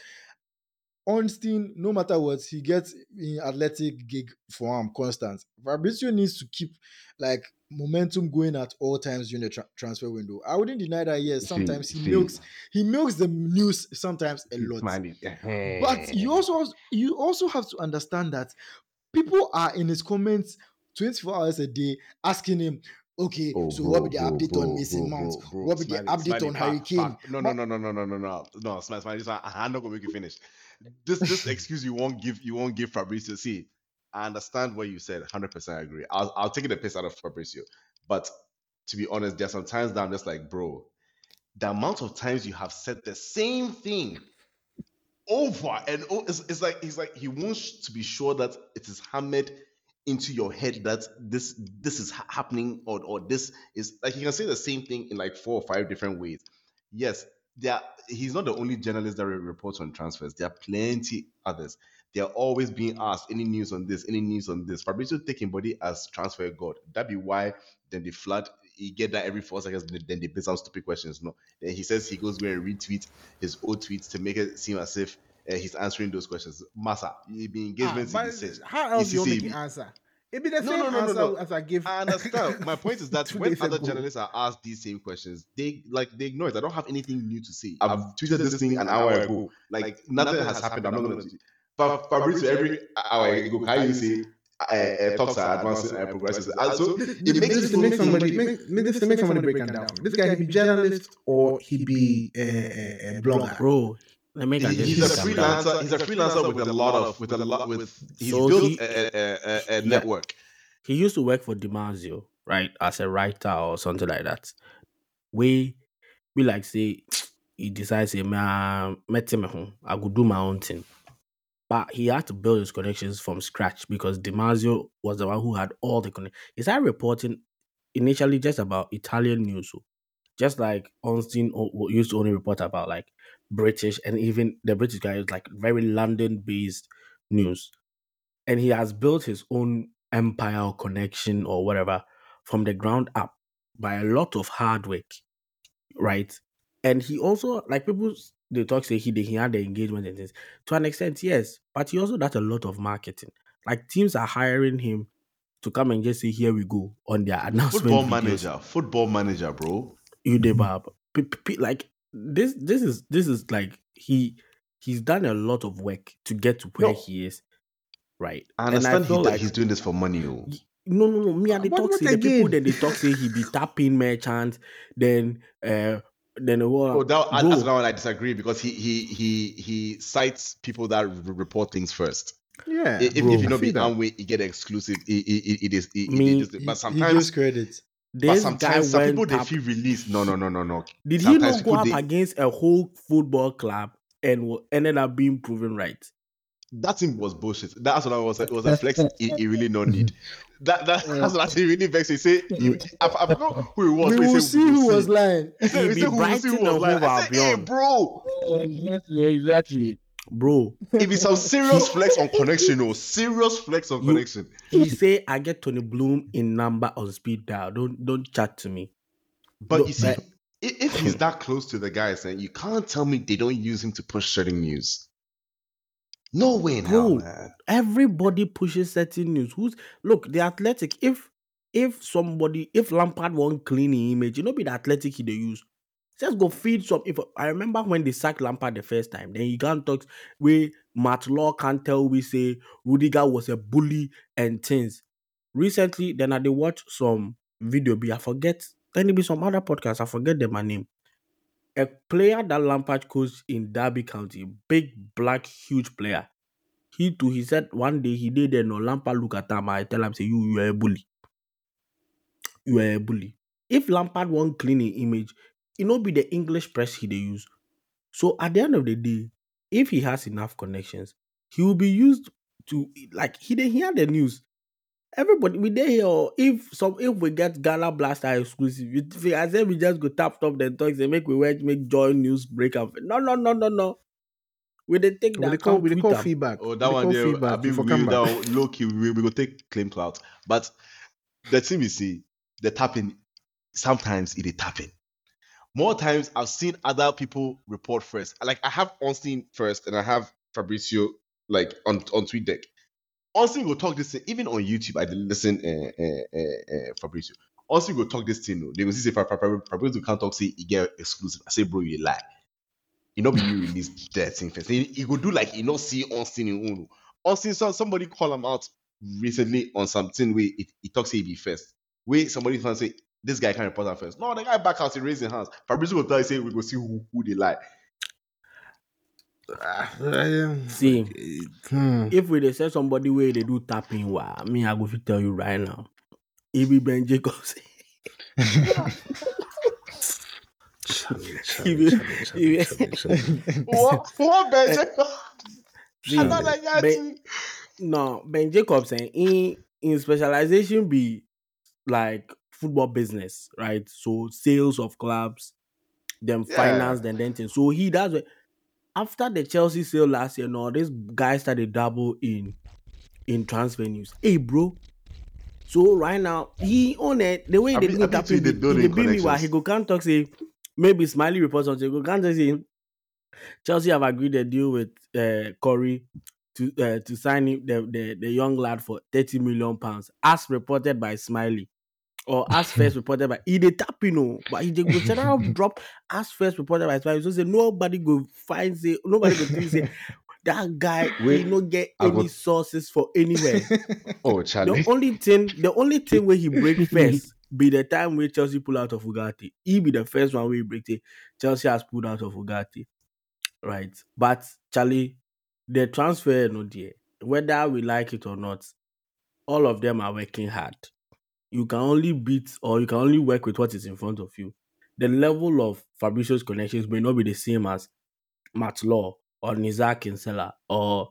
Ornstein, no matter what, he gets in athletic gig for him constant. Fabrizio needs to keep like momentum going at all times during the tra- transfer window. I wouldn't deny that. Yes, sometimes see, he see. milks he milks the news sometimes a lot. But you also you also have to understand that people are in his comments 24 hours a day asking him, okay, oh, so bro, what be the update bro, on Mason Mount? What be the update on Harry Kane? No, no, no, no, no, no, no, no, no, Smile, Smile, I'm not gonna make you finish. This this excuse you won't give you won't give Fabrizio. See, I understand what you said, 100% agree. I'll I'll take the piss out of Fabrizio, but to be honest, there's some times that I'm just like, bro, the amount of times you have said the same thing over and over. It's, it's like he's like he wants to be sure that it is hammered into your head that this this is ha- happening or or this is like he can say the same thing in like four or five different ways. Yes, there he's not the only journalist that reports on transfers. There are plenty others. They are always being asked any news on this, any news on this. Fabrizio taking body as transfer god. That be why then the flood he get that every four seconds, then they base out stupid questions. No, then he says he goes going and retweet his old tweets to make it seem as if uh, he's answering those questions. Massa, he be engagement ah, in How else you make answer? It be the no, same no, no, answer no, no. as I give. I understand. My point is that when other ago. journalists are asked these same questions, they like they ignore it. I don't have anything new to say. I've, I've tweeted this thing an hour ago. Like, like nothing, nothing has happened. I'm not going to. But Fabrizio, every hour ago, can you say uh, uh, talks are advancing and progressing. Also, it makes this to make somebody make, make this to make somebody break down. This guy he be journalist or he be a, a blogger, bro. Let me he, he's a freelancer. He's a freelancer with a lot of with a lot with. He's so built he, a, a, a, network. He used to work for Dimarzio, right, as a writer or something like that. We we like say he decides, say, I met him home. I could do my own thing. But he had to build his connections from scratch because Dimarzio was the one who had all the connections. He started reporting initially just about Italian news, just like Ornstein used to only report about like British and even the British guy is like very London based news. And he has built his own empire or connection or whatever from the ground up by a lot of hard work, right? And he also like people they talk say he he had the engagement and things to an extent, yes, but he also does a lot of marketing. Like teams are hiring him to come and just say, "Here we go" on their announcement. Football videos. manager, football manager, bro. You debab. Like this, this is this is like he he's done a lot of work to get to where no. he is. right? I understand I he, like, he's doing this for money. Oh. No, no, no. Me and the talk say the people then they talk say he be tapping merchants, then uh then what? Oh, that, that's one I disagree because he he he he cites people that report things first. Yeah, if, bro, if you know be Amway, you get exclusive. It, it, it is it, Me, it is, but sometimes credit. This but sometimes some people they feel released. No, no, no, no, no. Did sometimes he not go up they... against a whole football club and ended up being proven right? That thing was bullshit. That's what I was. It was a flex. He, he really no need. That, that that's what I really vexed. He say, he, I, I forgot who it was. We will see who was lying. He said, he said, who was lying. I said, hey, bro. Yeah, exactly bro. If it's some serious flex on connection, or serious flex on you, connection. He say I get Tony Bloom in number on speed dial. Don't don't chat to me. But you see, if he's that close to the guys, and you can't tell me they don't use him to push certain news. No way, bro. man. Everybody pushes certain news. Who's look the athletic? If if somebody if Lampard want clean the image, you know, be the athletic he they use. Just go feed some. If I remember when they sacked Lampard the first time, then you can't talk where Matt Law can't tell we say Rudiger was a bully and things. Recently, then I did watch some video. Be I forget. Then it be some other podcast. I forget them my name. A player that Lampard coached in Derby County, big black huge player. He too, he said one day he did no Lampard look at him. I tell him say you you are a bully. You are a bully. If Lampard want clean image, it not be the English press he they use. So at the end of the day, if he has enough connections, he will be used to like he didn't hear the news. Everybody we there here. Oh. If some if we get Ghana Blaster exclusive, if, I said we just go tap top the talk, they make we wait, make joy news break up. No, no, no, no, no. We they take that. We call, we call feedback. Oh, that one there. Feedback I mean, we, that low key. We, we go take claim clout. But the thing we see, the tapping. Sometimes it is tapping more times I've seen other people report first. Like I have Ornstein first, and I have Fabrizio like on on TweetDeck. Ornstein will talk this thing even on YouTube. I didn't listen, uh, uh, uh, Fabrizio. Ornstein will talk this thing. They will see say Fabrizio can't talk. Say he get exclusive. I say, bro, you lie. You know, be you release that thing first. He, he could do like you know see Ornstein in Uno. Ornstein, so somebody call him out recently on something where he, he talks he be first. Where somebody can say this guy can report that first. No, the guy back out, he raising hands. Fabrizio will tell you, say, we go see who, who they like. See, hmm. if we they say somebody where they do tapping, wow, I mean, I go to tell you right now. It be Ben Jacobs. what? What Ben Jacobs? no, Ben Jacobs saying in in specialization be like football business, right? So sales of clubs, then yeah. finance, then then So he does. After the Chelsea sale last year, no, this guy started double in in transfer news. Hey, bro. So right now he on it the way they do tap in the, the while he go can't talk say maybe Smiley reports on go can't say Chelsea have agreed a deal with uh, Corey to uh, to sign the, the the young lad for 30 million pounds as reported by Smiley or as first reported by he dey tap you oh, know, but he dey go general drop as first reported by Spanish. So say nobody go find say nobody go think say that guy we no get I any sources for anywhere. oh, Charlie. The only thing, the only thing where he break first be the time where Chelsea pull out of Ugarte. He be the first one where he break it. Chelsea has pulled out of Ugarte. Right. But Charlie, the transfer no dear. Whether we like it or not, all of them are working hard you can only beat or you can only work with what is in front of you. The level of Fabrizio's connections may not be the same as Matt Law or Nizaar Kinsella or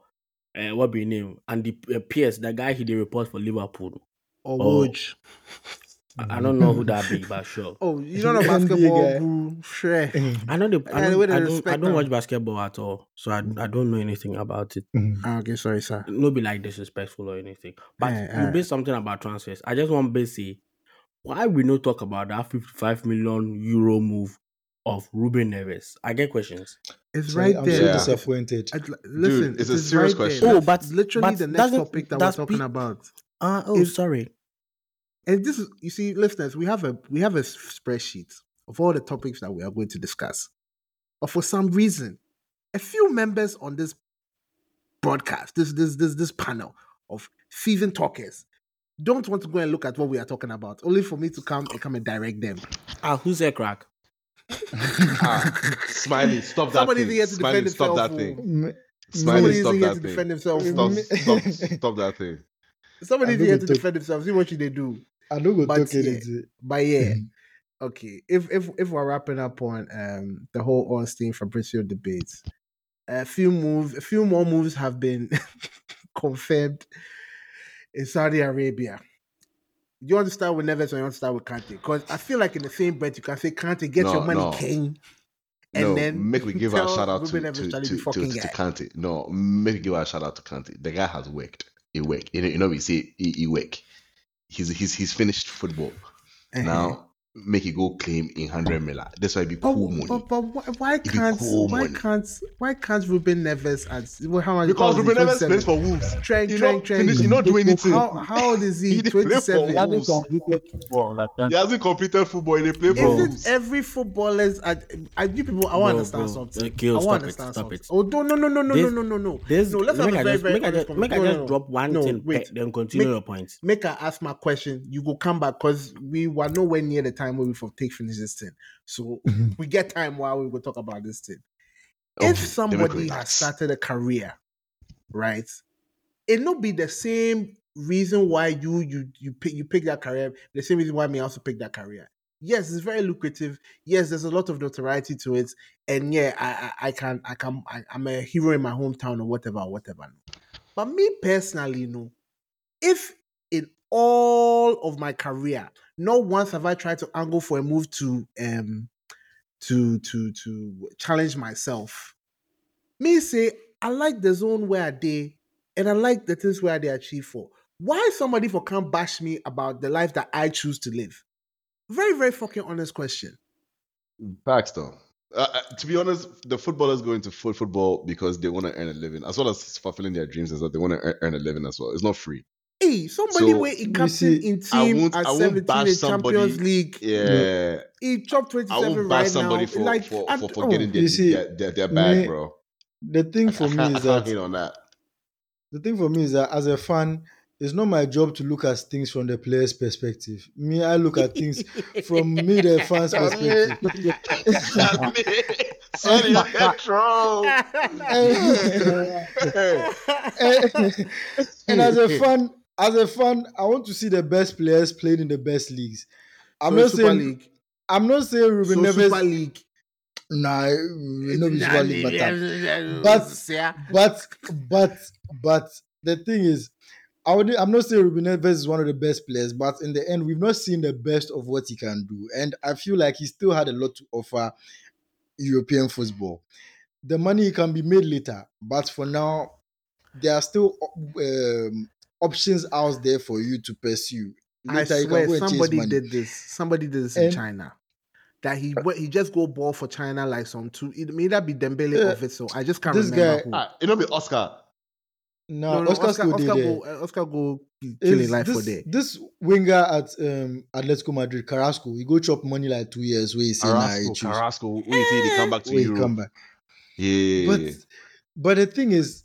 uh, what be name and the uh, Pierce, the guy he did report for Liverpool. Or, or Woj. I don't know who that be, but sure. Oh, you don't know basketball, bro. Sure. I know the. I don't, I don't, I don't watch basketball at all, so I, I don't know anything about it. Mm-hmm. Okay, sorry, sir. No, be like disrespectful or anything. But yeah, you base something about transfers. I just want to say why we not talk about that fifty-five million euro move of Ruben Neves. I get questions. It's right I'm there. I'm so disappointed. I, listen, Dude, it's, it's a serious right question. There. Oh, but literally but the next topic that we're talking be, about. Uh, oh, sorry and this is you see, listeners, we have a we have a spreadsheet of all the topics that we are going to discuss. But for some reason, a few members on this broadcast, this this this this panel, of season talkers don't want to go and look at what we are talking about, only for me to come and come and direct them. Ah, who's a crack? ah, Smiley, stop that Somebody's thing. here to Smiley, defend stop himself. that thing. Smiley, Somebody's stop here that to thing. defend himself. Stop, Me- stop, stop that thing. Somebody's I here to go defend themselves. See what should they do. I don't go But talk yeah. anything. But yeah, okay. If if if we're wrapping up on um the whole Ornstein Fabrizio debates, a few moves, a few more moves have been confirmed in Saudi Arabia. You want to start with Neves or you want to start with Kante? Because I feel like in the same breath you can say Kante, get No, your money, no. King. And no, then make we give our shout out to Ruben to, Neves, Charlie, to, be to, to guy. Kante. No, make we give our shout out to Kante. The guy has worked. Worked. You know, you know we say work. He's he's he's finished football. Uh-huh. Now make it go claim in hundred mil. That's why it be But, cool money. but, but why, why can't cool why money. can't why can't Ruben Neves at well, how much because how old is Ruben? Neves plays for Wolves. Trent, He Trent, Trent. finish. He not do anything. How, how old is he? He dey play for He 27. hasn't completed football. Like. He hasn't completed football. He dey play for Is Wolves. it every footballer's? I, I, you people, I want to understand bro. something. Okay, I want to understand stop something. it. Oh, no, no, no, no, no, This- no, no, no, no. This, no, let's have make a I very, very make I just, make I just No, no, drop one thing, then continue your point. Make I ask my question. You go come back because we were nowhere near the time where we for take finish this thing. So we get time while we will talk about this thing. Okay, if somebody has started a career, right, it not be the same reason why you you you pick you pick that career, the same reason why me also pick that career. Yes, it's very lucrative. Yes, there's a lot of notoriety to it, and yeah, I I, I can I can I, I'm a hero in my hometown or whatever whatever. But me personally, no. If in all of my career, not once have I tried to angle for a move to um to to to challenge myself. Me say I like the zone where I and I like the things where they achieve for. Why somebody for can't bash me about the life that I choose to live? Very very fucking honest question. Facts. Uh, uh, to be honest, the footballers go into foot football because they want to earn a living, as well as fulfilling their dreams. As well, they want to earn a living as well. It's not free. Hey, somebody So, where he captain see, in team at 17 in somebody- Champions League. Yeah, He chopped I 27 won't bash right somebody now. for like, for, I- for oh, forgetting their, see, their, their their bag, me- bro. The thing for me is that on that. the thing for me is that as a fan, it's not my job to look at things from the player's perspective. Me, I look at things from me, the fan's perspective. Sorry, control. and as a fan, as a fan, I want to see the best players playing in the best leagues. I'm So not Super saying League. I'm not saying Ruben So Ruben Super League. Nah, no be Super League, but but but but the thing is, I would, I'm not saying Ruben Neves is one of the best players, but in the end, we've not seen the best of what he can do, and I feel like he still had a lot to offer European football. The money can be made later, but for now, there are still um, options out there for you to pursue. I Later, you swear can go and chase somebody did this. Somebody did this in China. That he went- he just go ball for China like some two. It may that be Dembele Uh, or Witsel. I just can't this remember guy- who. Ah, it'll be Oscar. No, no, no, Oscar, Oscar, Oscar, did there. go, uh, Oscar go killing Is life this, for there. This winger at um, Atletico Madrid, Carrasco, he go chop money like two years where he say nah, he Carrasco, choose. Carrasco. Wait till they come back to Where Europe. come back. Yeah, But but the thing is,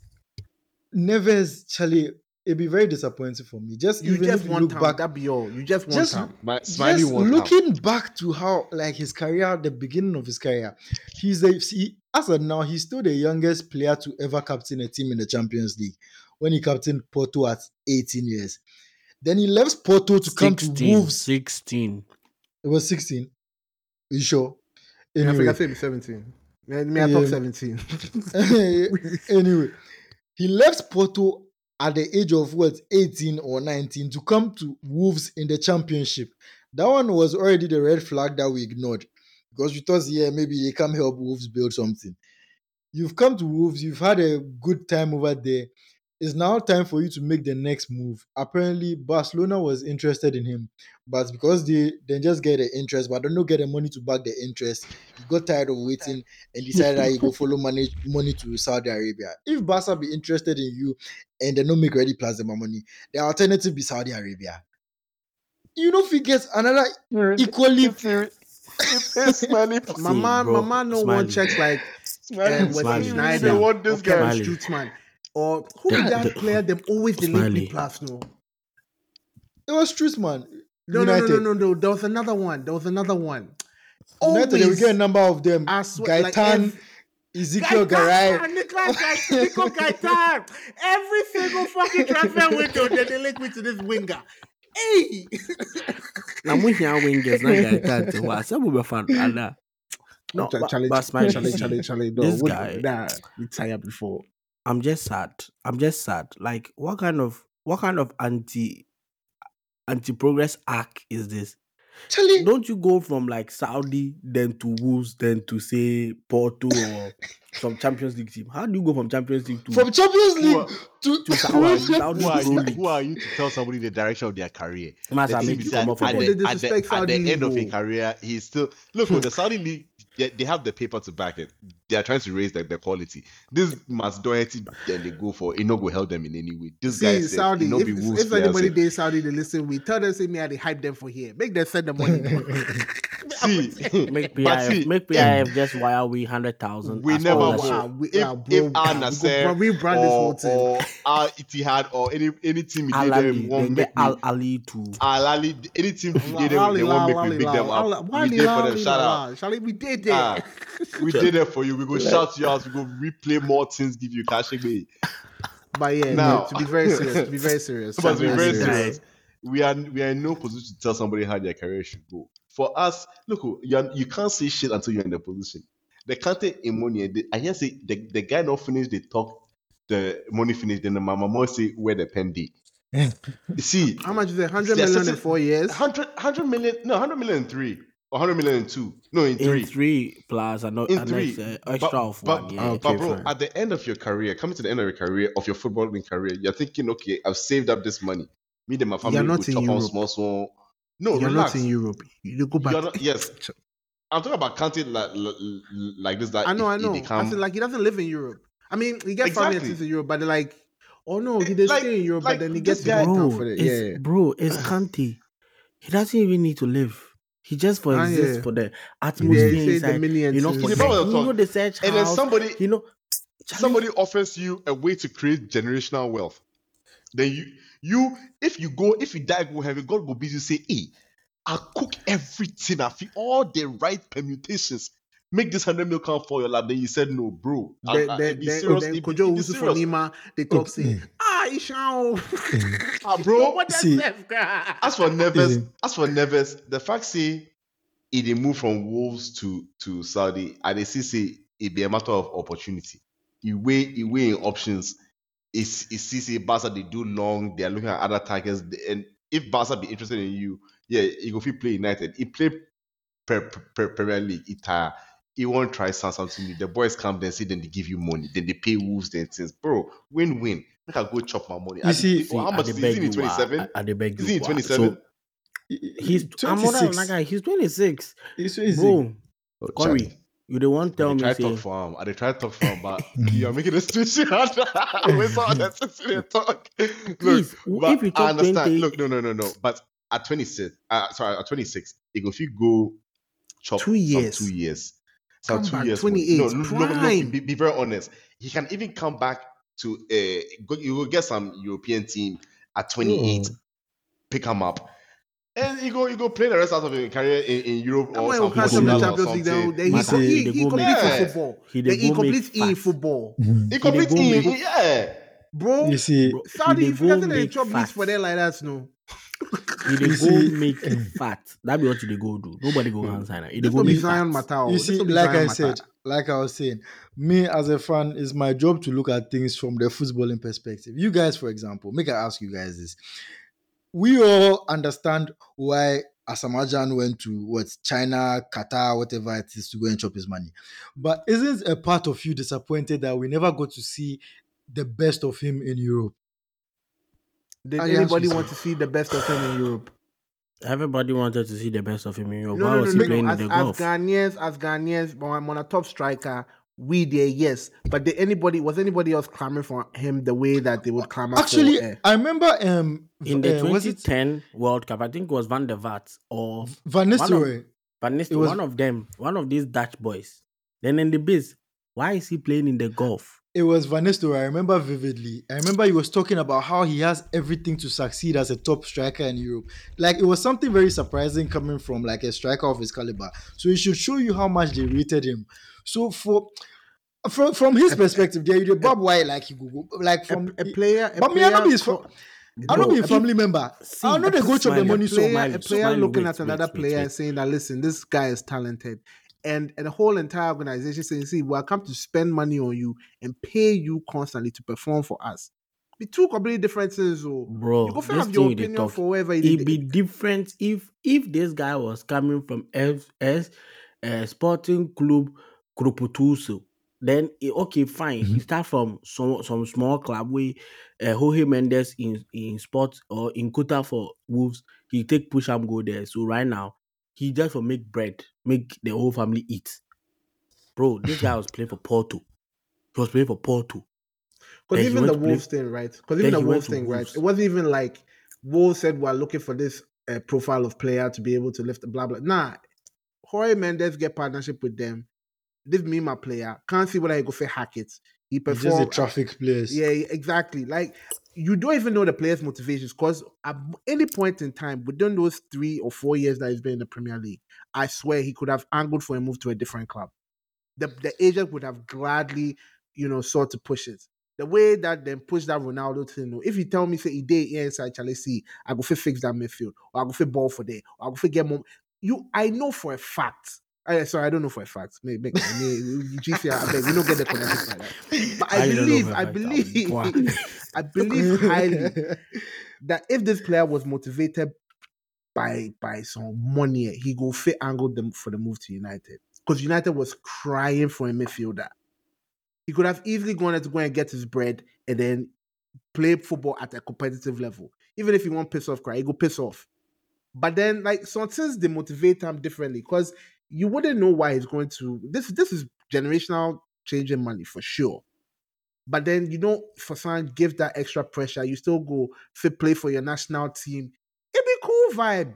Neves, Charlie, it'd be very disappointing for me. Just You even just if you want look time. back, That be all. You just want Just- time. My just one looking back to how like his career, the beginning of his career, he's a he, as of now he's still the youngest player to ever captain a team in the Champions League when he captained Porto at 18 years. Then he left Porto to come to 16, Wolves. 16. It was 16. You sure? I think I Anyway, said 17. Me, me I Yeah. talk 17. anyway, he left Porto at the age of what 18 or 19 to come to Wolves in the championship. That one was already the red flag that we ignored because we thought, yeah, maybe they come help Wolves build something. You've come to Wolves, you've had a good time over there. It's now time for you to make the next move. Apparently, Barcelona was interested in him, but because they they just get the interest, but don't know get the money to back the interest, he got tired of waiting and decided that he go follow money money to Saudi Arabia. If Barca be interested in you and they don't make ready plus plasma money, the alternative be Saudi Arabia. You know, if he gets another equally Smiley, my man, bro, my man, no Smiley. one checks like Smiley, um, Wesley Smiley. Sneijder They want this or Kevin guy. Smiley. Strootman. Or who The- is that the- player? Them always the late Smiley. week no. It was Strussman. No, no, no, no, no, no. There was another one. There was another one. United, they will Always, get a number of them. I swear, Gaitan, ev- Ezequiel Garay. Gaitan, Nico Gaitan. Every single fucking transfer window, they they link me to this winger. Hey, na mo hia wingers na guy can't tell us some fan ana no Ch- but, Charlie, but Smiley, Charlie, Charlie, Charlie, no, this guy- Nah, we tired before. I'm just sad I'm just sad like what kind of what kind of anti anti progress act is this Charlie, don't you go from like Saudi then to Wolves then to say Porto or some Champions League team how do you go from Champions League to from Champions League are- to, to Saudi Saudi Who are, you, League who are you to tell somebody the direction of their career? Must The I thing make is you that come up for at, the, at, the, at the end of his League. career, he's still look oh, the Saudi league. They, they have the paper to back it. They are trying to raise the, the quality. This must Doherty then they go for it. No go help them in any way. This guy said Saudi, no if, be Wolves if anybody so- did Saudi, they listen. We tell them, say me, how they hype them for here. Make them send the money. see, make but PIF see, make if- PIF just wire we hundred thousand We never will. wow, we- if bro, if ah, Al we go Nassr this whole or, thing. or Al Ittihad or any any team we Al Ahli, them won't then make get. Al Ahli to Al Ahli, any team we did them, they won't make lali, me big them up. lali, We did for them. Shout out. Shall we did Ah, we did it for you. We go shout you out. We go replay more things. Give you cash away. But yeah, Now- no, to be very serious, to be very serious. But to be very serious. we are we are in no position to tell somebody how their career should go. For us, look, you are, you can't say shit until you're in the position. The Kante in money, I hear say the, the guy not finish the talk, the money finish, then the mama must say where the pen did. You See, How much is it? 100 Yes, million in four years? 100, 100 million, no, 100 million in three, 100 million in two, no, in three. in three plus and not in an three. Uh, extra, extra but, of but, one. Yeah. Uh, okay, but bro, fine. at the end of your career, coming to the end of your career, of your footballing career, you're thinking, okay, I've saved up this money. Me and my family You're will not in chop on Europe. small, small. No, You're relax. not in Europe. You go back. You're not- yes. I'm talking about counting like, like this. That I know, I know. they I said, like he doesn't live in Europe. I mean, he gets family Exactly. things in Europe, but they're like, oh no, he eh, did Like- stay in Europe, like but then he gets guy- bro, for it. it's, Yeah, yeah. bro, it's Kante. He doesn't even need to live. He just for Ah, exists yeah. for the Yeah, atmosphere he said the inside. You know, for the, you know the search and then somebody, You know, Charlie, somebody offers you a way to create generational wealth. Then you, you, if you go, if you die, go heaven, God will be you say, hey, I'll cook everything. I feel all the right permutations. Make this hundred mil count for your lab. Then you said no, bro. I- Then, I- then, be then, serious, then be- Kojo be for serious. Nima, they talk say, ah, Ishao. Ah, bro. what does See, that? As for Neves, Easy. as for Neves, the fact say he dey move from Wolves to to Saudi, I dey see say it be a matter of opportunity. He weigh he weigh in options. Is is see say Barca they do long, they are looking at other targets, and if Barca be interested in you, yeah, he go fit play United. He play per, per, Premier League, he tire. He won't try some- something new. The boys come then say then they give you money, then they pay Wolves, then says, bro. Win win. Make I go chop my money. You I- see- oh, how I much dey is he in 27? I- I dey beg Is he in. 27? So he's I'm older than that guy. He's 26. It's easy. Bro, Oh, Corey, Charlie. you the one tell I me try say, talk for him. I dey try talk for him, but you are making a situation harder. When someone that's sitting and talk. Look, Please, w- but if you I understand. 20 Look, no, no, no, no. But at 26, uh, sorry, at 26, if you go chop Two years. some two years, some Come two back, years. 28, No, no, no, no, prime. be, be very honest. He can even come back to uh, you will get some European team at 28, pick him up. And you go, you go play the rest out of your career in, in Europe or boy some some some in the Portugal or Champions League. Then, something. then he, Mata, co- he, they he go completes make- for football. he Then he go completes in fat. football. He completes in, yeah. Bro, You see, Bro, Saudi, he if dey you go guys they make chop leads for them like that, no. He dey You go see- make fat. That be what you dey go do. Nobody go hand sign. He dey go be make Zion fat. Matao. Oh. you This see, like Zion I said, like I was saying, me as a fan, it's my job to look at things from the footballing perspective. You guys, for example, make I ask you guys this. We all understand why Asamoah Gyan went to what China, Qatar, whatever it is to go and chop his money. But isn't a part of you disappointed that we never got to see the best of him in Europe? Did I anybody want to see the best of him in Europe? Everybody wanted to see the best of him in Europe. No, Why no, no, was he no, playing no. in As, the as golf? Ghanaians, as Ghanaians, but I'm on a top striker. We there, yes. But did anybody was anybody else clamoring for him the way that they would clamor Actually, for? Uh, I remember um in the uh, was it 2010 World Cup, I think it was Van der Vaart or Van One of- Nistelrooy? Van Nistelrooy, was- one of them, one of these Dutch boys. Then in the biz, why is he playing in the golf? It was Van Nistelrooy. I remember vividly. I remember he was talking about how he has everything to succeed as a top striker in Europe. Like it was something very surprising coming from like a striker of his caliber. So it should show you how much they rated him. So for from from his perspective, there you Bob White like he go like from a, a player. A but player, me, I know he's from. I don't be a family member. see, I know they go to the money a player, a player looking wait, at another wait, wait, player wait. and saying that listen, this guy is talented, and and the whole entire organization saying, see, we'll come to spend money on you and pay you constantly to perform for us. Be two completely different things. So Bro, you go this have your thing you dey opinion talk, for whatever you It'd be different if if this guy was coming from F S uh, Sporting Club Kruputuso. Then eh, okay, fine. He start from some some small club where uh, Jorge Mendes in in sport or in Kota for Wolves. He take push and go there. So right now he just for make bread, make the whole family eat. Bro, this guy was playing for Porto. He was playing for Porto. Because even the to play- Wolves thing, right? Because even the Wolves thing, right? It wasn't even like Wolves said we're looking for this uh, profile of player to be able to lift the blah blah. Nah, Jorge Mendes get partnership with them. This me my player can't see whether he go for hack He He's just a traffic place. Yeah, exactly. Like you don't even know the player's motivations because at any point in time within those three or four years that he's been in the Premier League, I swear he could have angled for a move to a different club. The the agent would have gladly, you know, sought to push it. The way that then push that Ronaldo thing. no, If you tell me say he did here inside Chelsea, I go fit fix that midfield, or I go fit ball for there, or I go fit get more. You, I know for a fact. Ah, I, sorry, I don't know for a fact. Maybe, maybe GC, I beg, we don't get the connection like that. But I I believe, I believe. I believe highly that if this player was motivated by by some money, he go fit angle them for the move to United because United was crying for a midfielder. He could have easily gone to go and get his bread and then play football at a competitive level. Even if he won't piss off, cry, he go piss off. But then, like, so since they motivate him differently, because you wouldn't know why he's going to. This this is generational changing money for sure. But then you know, for some give that extra pressure, you still go fit play for your national team. It'd be cool vibe.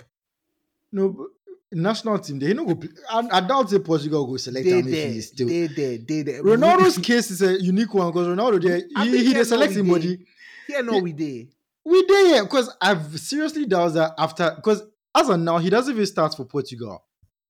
No, uh, national team. They no go. Play. I, I doubt say Portugal go select They him if there, he is still. they there, they there. Ronaldo's case is a unique one because Ronaldo there, I he, he has select no him idea. body. Yeah, no, we did. We did here because I've seriously doubt that after because as of now he doesn't even start for Portugal.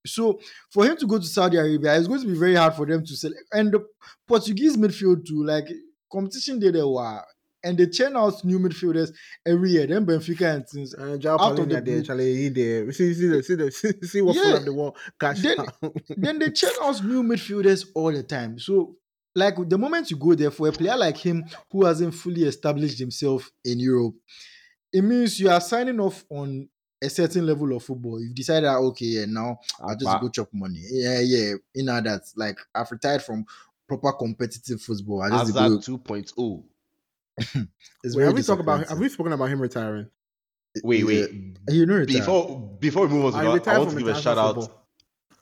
So for him to go to Saudi Arabia, it's going to be very hard for them to sell. And the Portuguese midfield too, like competition they there were, and they churn out new midfielders every year. Then Benfica and things. Uh, Joao Out of the. Charlie, he there. See, see, the, see, the, see, see what Yeah. full of the wall cash Then- then they churn out new midfielders all the time. So, like the moment you go there for a player like him who hasn't fully established himself in Europe, it means you are signing off on a certain level of football. You've decided, that, okay, yeah, now I'll just But- go chop money. Yeah, yeah. You know that, like I've retired from proper competitive football. I just Hazard go. 2.0. It's Wait, have we talked about have we spoken about him retiring? Wait, wait. You know, retire. Before before we move on I that, I want to give a international shout out.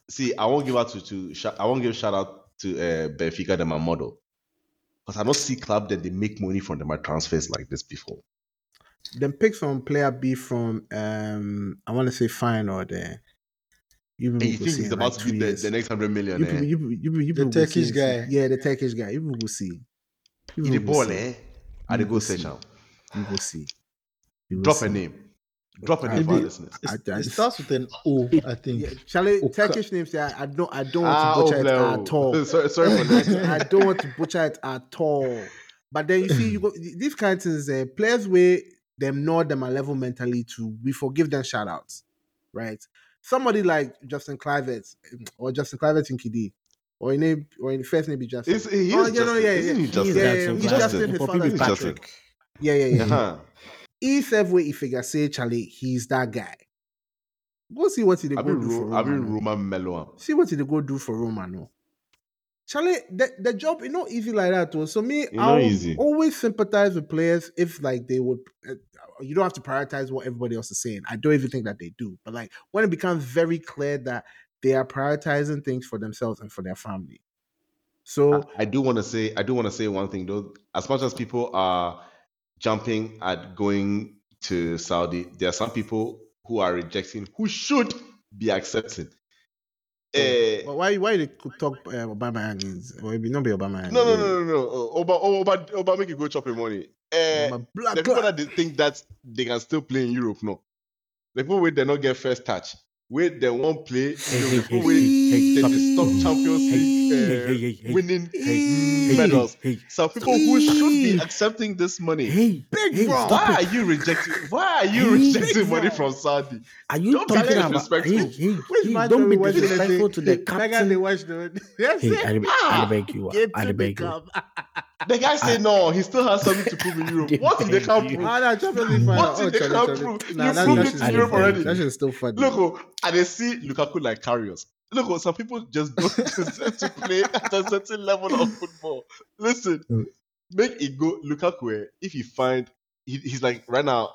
See, I won't give out to to sh- I won't give shout out to uh, Benfica them my model because I don't see club that they make money from them transfers like this before. Then pick some player B from um I want to say fine or there. You And you think he's in about like to be the, the next hundred million? You eh? people, you you you The Turkish guy. Yeah, the Turkish guy. You people will see. You He the people ball, see. eh? I You go will see. now. You will see. You will Drop see. a name. Drop a name for our Maybe- listeners. It, I- I- it starts with an O, I think. Yeah, Charlie, Oka- Turkish names. Yeah, I don't. I don't want Ah, to butcher it at all. sorry, sorry for that. I don't want to butcher it at all. But then you see, you go these kinds of things. Uh, players where them know them a level mentally to We forgive them shout outs, right? Somebody like Justin Kluivert or Justin Kluivert in KD, or in name or in first name be Justin. Is, he Oh, is yeah, no, Justin. yeah, Isn't yeah. he Justin? yeah, Justin, he's Justin. Justin. His For father's people Patrick. Justin. Yeah, yeah, yeah. Uh-huh. He said where he figure say Charlie, he's that guy. Go see what he I go do for Ro- I mean, Roma. now. Roman Melo. See what he go do for Roma no. Charlie, the, the job is not easy like that. Too. So me, It's not I'll easy. always sympathize with players if like they would. Uh, you don't have to prioritize what everybody else is saying. I don't even think that they do. But like when it becomes very clear that they are prioritizing things for themselves and for their family. So I, I do want to say, I do want to say one thing though. As much as people are jumping at going to Saudi, there are some people who are rejecting, who should be accepting. Eh, But why why they could talk uh, Obama is or maybe not be Obama? no, no, no, no, no. Oh, Oba, Oba, Oba, make you go chop your money. Eh, But black, the people black. that they think that they can still play in Europe, no. The people where they not get first touch, where they won't play, the people where they stop dey it. stop Champions League uh, winning Hey, hey, medals. hey, Some people who should be accepting this money. hey, Big bro. Why are you rejecting? Why are you rejecting money from Saudi? Are you Don't be talking about? disrespectful. Hey, hey, Which hey, man don't be watching disrespectful to the Megan, they captain. watch the. Yes, Hey, I, ah, I beg you, get I to the beg you. cup. The guy say no, he still has something to prove in Europe. What if they can't prove? Ah, nah, Champions League final. What if Oh, they Charlie, can't Charlie. prove? Nah, You that, proved that it in Europe funny. already. beg That shit's still funny. Look, oh, and they see Lukaku like carriers. Look, oh, some people just don't deserve to play at a certain level of football. Listen, Mm. make it go. Lukaku, eh, if he find, he, he's like right now.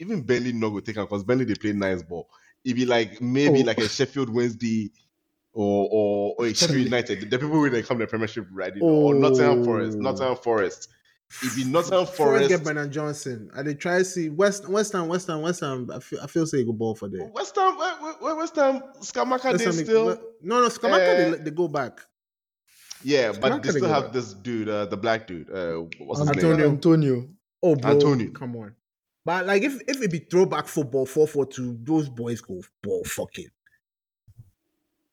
Even Burnley no go take him because Burnley they play nice ball. If he like maybe Oh. like a Sheffield Wednesday or or, or a Sheffield Totally. United, the, the people when they come to the Premiership riding or Nottingham Forest, Oh. Nottingham Forest. If he Nottingham Forest Forest, get Brennan Johnson. And they try to see West West Ham, West Ham, West Ham. I feel I feel say go ball for them. West Ham, West, West Ham, Scamacca, West they still. no no Scamacca eh, they, they go back. Yeah, but Scamacca they they still go have back. this dude, uh, the black dude. Uh, what's his Antonio. name? Antonio. Oh bro, Antonio. come on. But like if if it be throwback football four four two, those boys go ball fucking.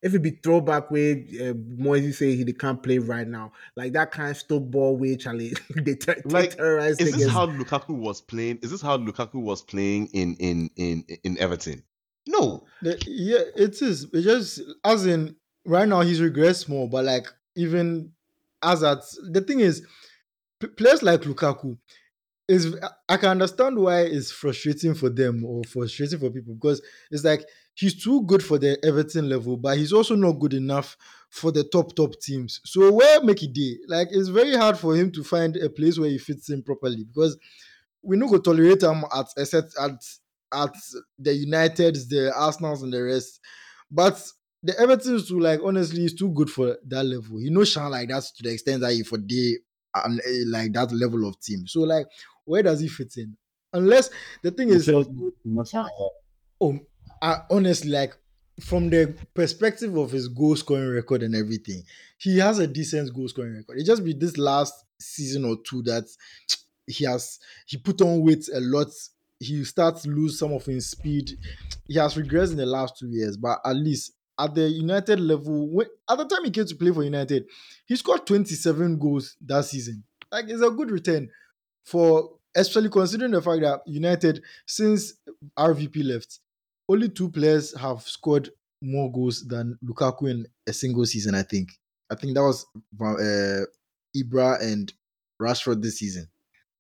If it be throwback way, uh, Moisey say he they can't play right now, like that kind of stop ball way, Charlie. they, ter- they terrorize Is this niggas. how Lukaku was playing? Is this how Lukaku was playing in in in in Everton? No. The- yeah, it is. It just as in right now he's regressed more, but like even as at the thing is, p- players like Lukaku is I can understand why it's frustrating for them or frustrating for people because it's like he's too good for the Everton level, but he's also not good enough for the top top teams. So where make it day? Like it's very hard for him to find a place where he fits in properly because we no go tolerate him at a set at at the Uniteds, the Arsenals, and the rest. But the Evertons too, like honestly, is too good for that level. He knows shine like that to the extent that he for day and eh, like that level of team. So like, where does he fit in? Unless the thing is, oh, I, honestly, like from the perspective of his goal scoring record and everything, he has a decent goal scoring record. It just be this last season or two that he has he put on weight a lot. He starts to lose some of his speed. He has regressed in the last two years, but at least at the United level, when, at the time he came to play for United, he scored 27 goals that season. Like it's a good return for especially considering the fact that United, since RVP left, only two players have scored more goals than Lukaku in a single season. I think. I think that was uh, Ibra and Rashford this season,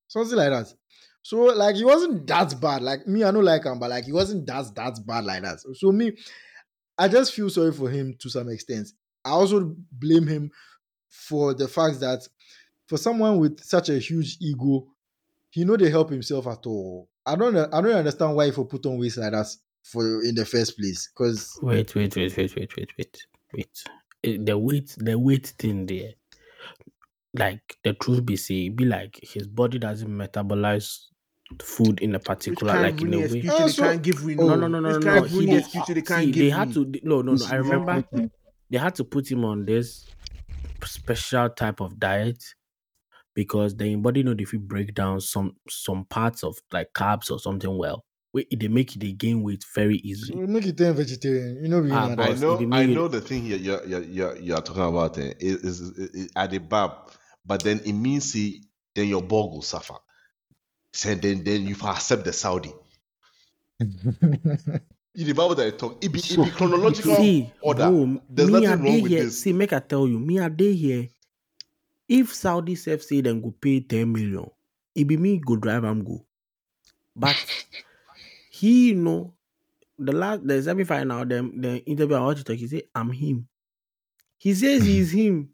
something like that. So like he wasn't that bad. Like me, I don't like him, but like he wasn't that that bad like that. So me, I just feel sorry for him to some extent. I also blame him for the fact that for someone with such a huge ego, he know they help himself at all. I don't I don't understand why he for put on waist like that for in the first place. Because Wait, wait, wait, wait, wait, wait, wait, wait. Eh, The weight, the weight thing there. Like the truth be say, be like his body doesn't metabolize food in a particular, like in a way. excuse they so- can't give we Oh, No, no, no, no, no, no. He Rooney did- excuse you they can't See, give they had we? to. No, no, no. I remember they had to put him on this special type of diet because the body know if you break down some some parts of like carbs or something well, wait, they make it they gain weight very easily. make it turn vegetarian. You know, we Ah, know I know, I make it- know the thing here you're, you're, you're, you're talking about eh, is, is, is at the bab, but then it means see, then your ball will suffer. So then, then you accept the Saudi. In the Bible that I talk, it be, it be chronological See, order. bro, There's me nothing wrong with here. this. See, make I tell you, me a day here. If Saudi self say them go pay 10 million, it be me go drive am go. But he know the last the semi final, them the interview I watch it, he say, I'm him. He says he's him.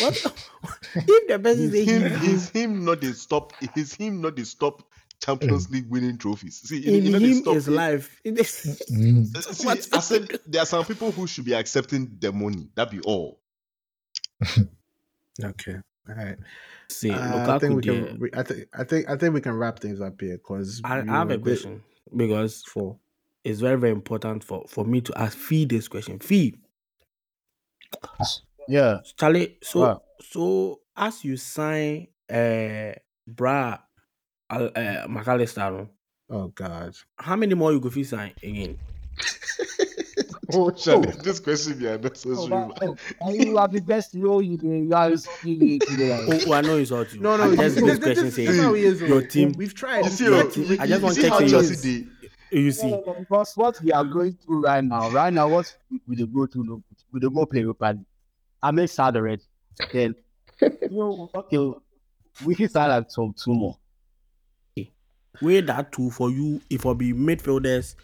What if the person say He's him, he's him? he's him, not the stop. He's him, not the stop Champions League winning trophies. See, In you know the him stop. is life. In this- Mm. Uh, See, What's I said there are some people who should be accepting the money. That be all. Okay. All right. See, Uh, I think we can. I think. I think. I think we can wrap things up here because I, I have a question because For it's very very important for for me to ask Fee this question. Fee, Yeah. Charlie, so Wow. so as you sign uh Bra uh, uh, Mac Allister, no, Oh God. how many more you go fit sign again? Oh, Charlie, this question be unnecessary. Oh, man. Oh, you are the best role you do. You are you Oh, oh, I know it's all you. No, no. I just this, this this, question this, say this is how he is. your oh. team. We've tried. You see, Your oh, team- you- I just you want see to how check Chelsea this. did. You see, because what we are going through right now, right now, what we dey go to, no, we dey go play Europa League. I make sad already. Then, you know, okay, we can start like some two more. Okay. Weigh that two for you if I be midfielders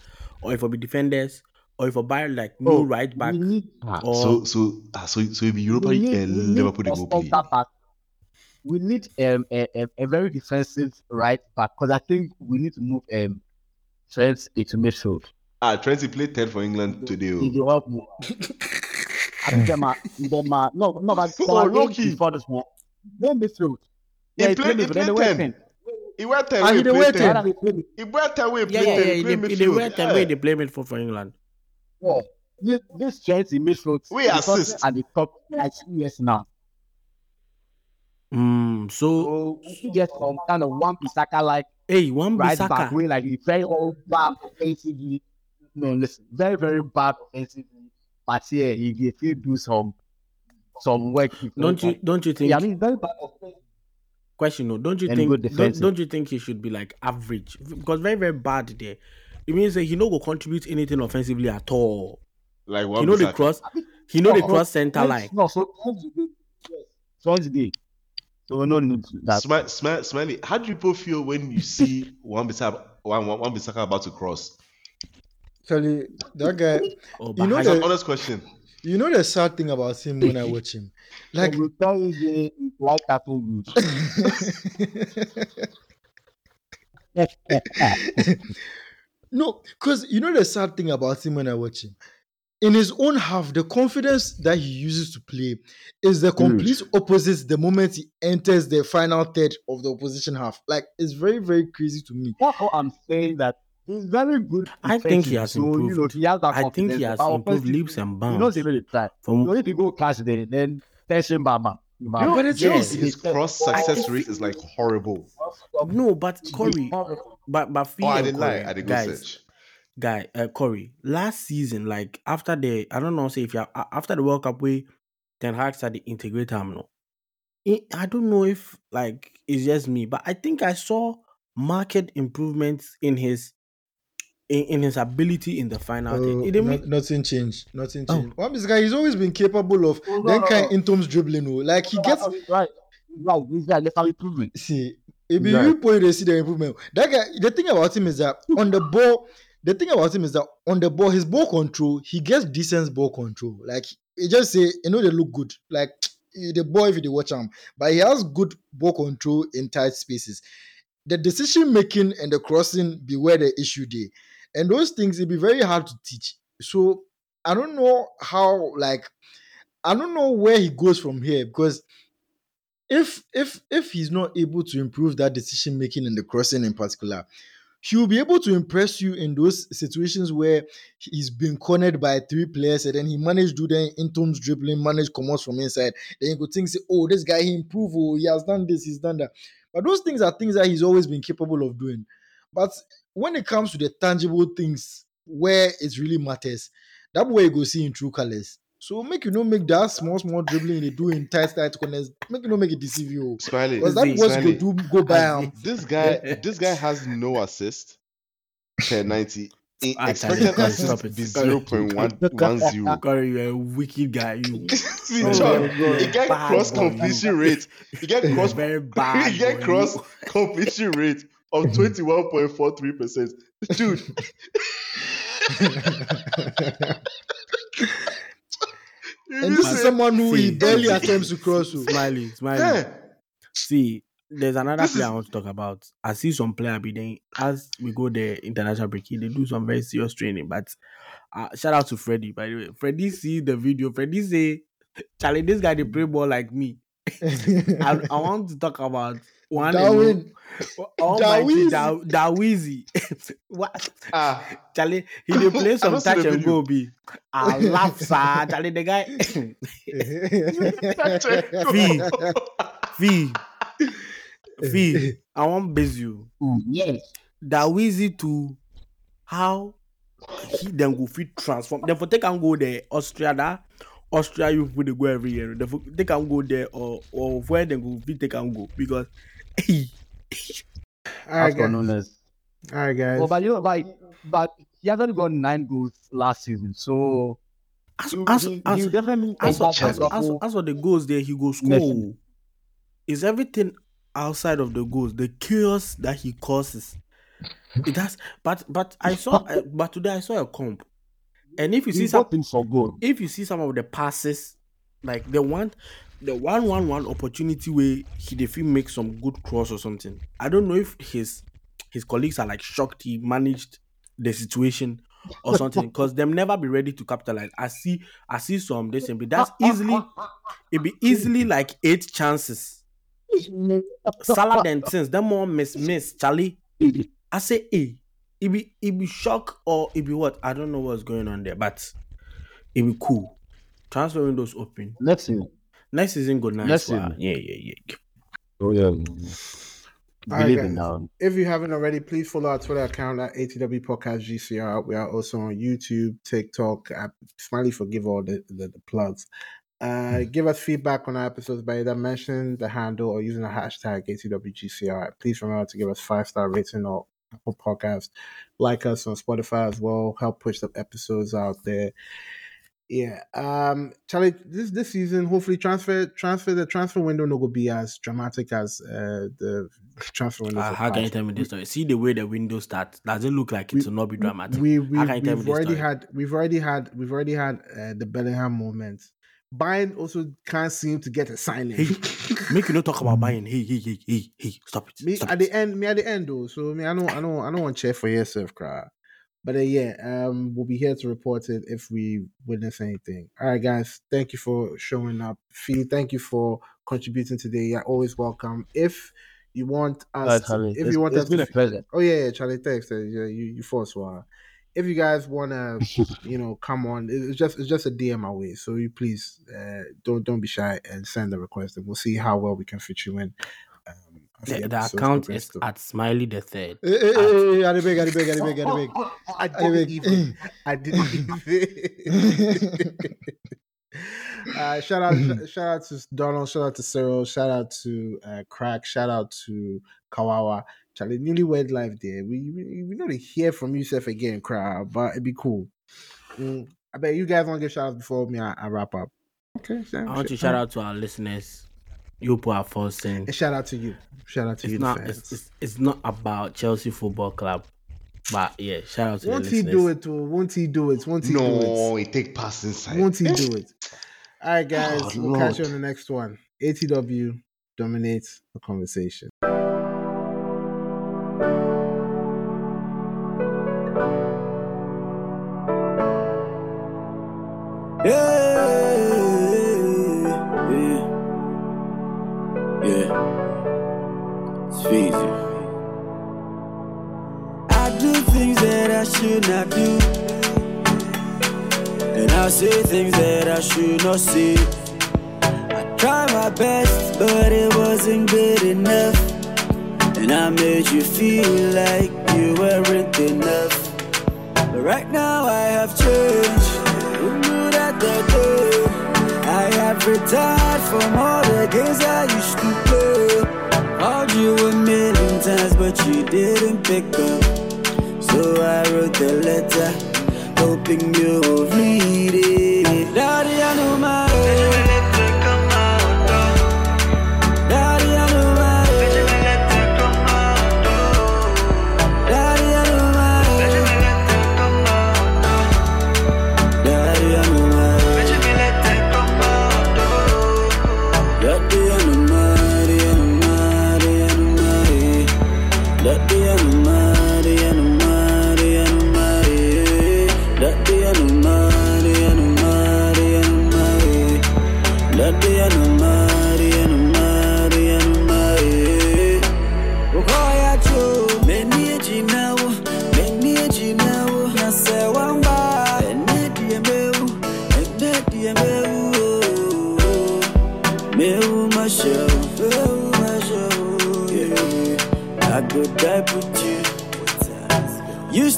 or if I be defenders or if I buy like new Oh, right back We need, or So, so, ah, so, so it be Europa we need, and we need Liverpool they go play. center back. We need um, a, a, a very defensive right back because I think we need to move um, Trent into midfield. Ah, Trent played 10 for England today. He oh. help me. I think them are, them are, no, no, but them Oh, are eight before this one. Then midfield. He Yeah, he played- played he midfield. Then they played went 10. in. He went 10 Ah, away, he dey played wait 10. Why they play mid- He went 10 away, yeah, played yeah, 10. yeah. he They, played they midfield. wear ten Yeah. way they play mid for for England. Yeah. This, this Trent in midfield. We assist. At the top, like two years now. Mm, so So we should get some kind of Wan-Bissaka like hey, one right Bissaka. back way, like he's very all bad offensively. No, listen, very, very bad offensively. But yeah, he he still do some some work. Don't you don't you think? Yeah, I mean, very bad offensively. question no, don't you And think? Don't, don't you think he should be like average? Because very very bad there. It means that he no go contribute anything offensively at all. Like He one know the Bissaka. cross. He know the cross center Yes, line. No, so Swans day. So we no need that. Smi- Smi- Smiley, how do you people feel when you see Wan-Bissaka, one, one, Wan-Bissaka about to cross? Actually, that guy. Oh, You know It's an the- honest question. You know the sad thing about him when I watch him, like Like we tell you, the white apple good. no, because you know the sad thing about him when I watch him. In his own half, the confidence that he uses to play is the mm. complete opposite the moment he enters the final third of the opposition half. Like it's very, very crazy to me. That's what I'm saying. That he's very good. I think he has so, You know, he has that I think he has improved leaps and He bounds. knows he really try. From So if you go catch there, then tension bama. You know, but it's you know just- his cross success rate is like horrible. no, but Corey, but but Oh, I fear, didn't lie. I did go guys, search. guy, uh, Corey, last season, like after the, I don't know, say if you are, after the World Cup, we Ten Hag started the integrate him, no. I I don't know if like it's just me, but I think I saw market improvements in his in, in his ability in the final. thing. Oh, It didn't not- make- nothing changed. Nothing Oh. changed. One this guy, he's always been capable of Oh, no, then no, kind no. in terms dribbling. Oh. Like he gets right. Right. This guy left out improvement. see it be real point they see the improvement. That guy, the thing about him is that on the ball, the thing about him is that on the ball, his ball control, he gets decent ball control. Like he just say, you know, they look good. Like the ball if you watch him, but he has good ball control in tight spaces. The decision making and the crossing be where the issue day, and those things it be very hard to teach. So I don't know how like I don't know where he goes from here because if if if he's not able to improve that decision making and the crossing in particular, he will be able to impress you in those situations where he's been cornered by three players and then he managed to do in terms dribbling, manage commerce from inside. Then you could think, say, oh, this guy he improved, oh, he has done this, he's done that. But those things are things that he's always been capable of doing. But when it comes to the tangible things where it really matters, that way you go see in true colors. So make you know make that small, small dribbling they do in tight, tight corners. Make you know make it deceive you. Smiley, Because that was go do go by him. this guy, this guy has no assist per ninety. In expected assist stop it. be zero point one one zero. Corey, you're a wicked guy. You. See, Oh, John, my God. he get cross completion rate. He get cross. very bad. he get cross completion rate of twenty one point four three percent. Dude, you And this is someone who he barely see. attempts to cross. oh. Smiling, smiling. Yeah. See, there's another This player is- I want to talk about. I see some player be then as we go the international break, they do some very serious training. But uh, shout out to Freddy by the way. Freddy see the video. Freddy say, Charlie, this guy they play ball like me. I, I want to talk about One Darwin. Almighty Dawizi. Da- Dawizi. what? Ah, Charlie, he dey play some touch and go be. I laugh, sir. Charlie, the guy. V. V. V. I want base you. Yes. Dawizi to how he then go fit transform. Then for take and go there, Austria that Austria you people dey go every year. Then for take and go there or or where they go fit take and go because All right, As for guys. Núñez. All right, guys. Well, but you know, but, but he hasn't got nine goals last season, so as he, as he, as he'll definitely as, as, as, as, as for the goals there, he goes next score. Is everything outside of the goals, the chaos that he causes. It has, but but I saw, uh, but today I saw a comp, and if you see He's some, got things for goal. if you see some of the passes, like the one, the one one one opportunity where he if he make some good cross or something. I don't know if his his colleagues are like shocked he managed the situation or something because them never be ready to capitalize. I see, I see some this and but that's easily it be easily like eight chances. Salah then since them more miss miss Charlie. I say hey, it be it be shock or it be what I don't know what's going on there, but it be cool. Transfer windows open. Next season. Next season go nice. Next for season. her. Yeah, yeah, yeah. Oh yeah. All right, Believe guys. now. If you haven't already, please follow our Twitter account at ATW Podcast GCR. We are also on YouTube, TikTok. Uh, Smiley, forgive all the, the, the plugs. Uh, give us feedback on our episodes by either mentioning the handle or using the hashtag ATWGCR. Please remember to give us five star rating or Apple Podcast. Like us on Spotify as well. Help push the episodes out there. Yeah. Um Charlie, this this season, hopefully transfer transfer the transfer window no go be as dramatic as uh the transfer window. Uh, how can you tell me this story? See the way the window starts. Does it look like it We- will not be dramatic? We we How can you tell me we've this already had we've already had we've already had uh, the Bellingham moment. Bayern also can't seem to get a signing. Hey, Make you not talk about buying. Hey, hey, hey, hey, hey, stop it. me stop at it. the end, me at the end though. So me, I don't, I don't, I don't want to cheer for yourself, cry. But uh, yeah, um, we'll be here to report it if we witness anything. All right, guys, thank you for showing up. Fee, thank you for contributing today. You're always welcome. If you want us, Alright, to- Charlie. if you want it's us, been to, a pleasure. Oh yeah, yeah, Charlie. Thanks. uh, Yeah, you you force one. If you guys wanna, you know, come on, it's just it's just a DM away. So you please uh, don't don't be shy and send the request, and we'll see how well we can fit you in. As The, the account is too. at Smiley the Third. Hey, hey, hey, hey. I Adibeg. didn't even. I didn't even. uh, shout out, sh- shout out to Donald, shout out to Cyril, shout out to uh, Crack, shout out to Kawawa. Charlie, newlywed life there. We we, we not hear from you self again, crowd, but it'd be cool. Mm, I bet you guys want to give shout outs before me. I, I wrap up. Okay, I want to shout out to our listeners. You put our first in. And shout out to you. Shout out to It's you, not. fans. It's, it's, it's not about Chelsea Football Club, but yeah, shout out to Won't the he do it? Too? Won't he do it? Won't he do it? no, it take pass inside. Won't he do eh? it? All right, guys. Oh, we'll catch you on the next one. ATW dominates the conversation. I should do, and I say things that I should not say. I tried my best, but it wasn't good enough, and I made you feel like you weren't enough. But right now I have changed. Who knew that the day I have retired from all the games I used to play? Called you a million times, but you didn't pick up. So I wrote the letter, hoping you would read it. Daddy, I know my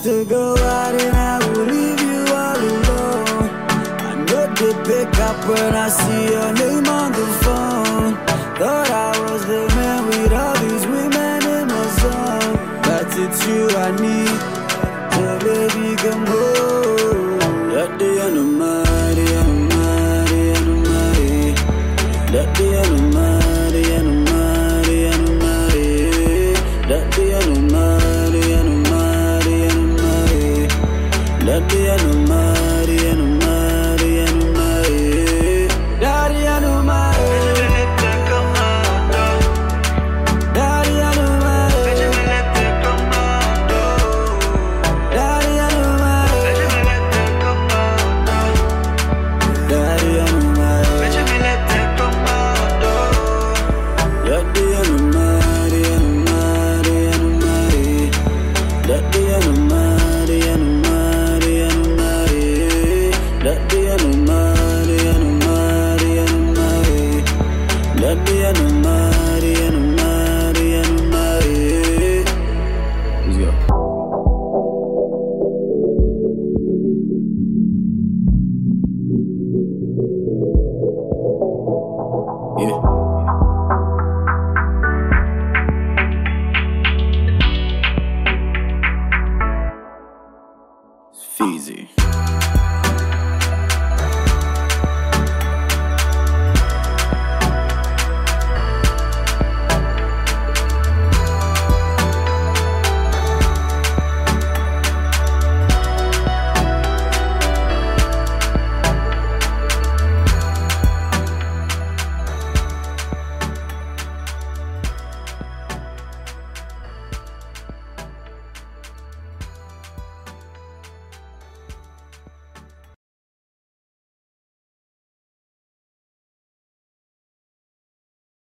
to go out and I will leave you all alone. I know to pick up when I see your name on the phone. Thought I was the man with all these women in my zone. But it's you I need.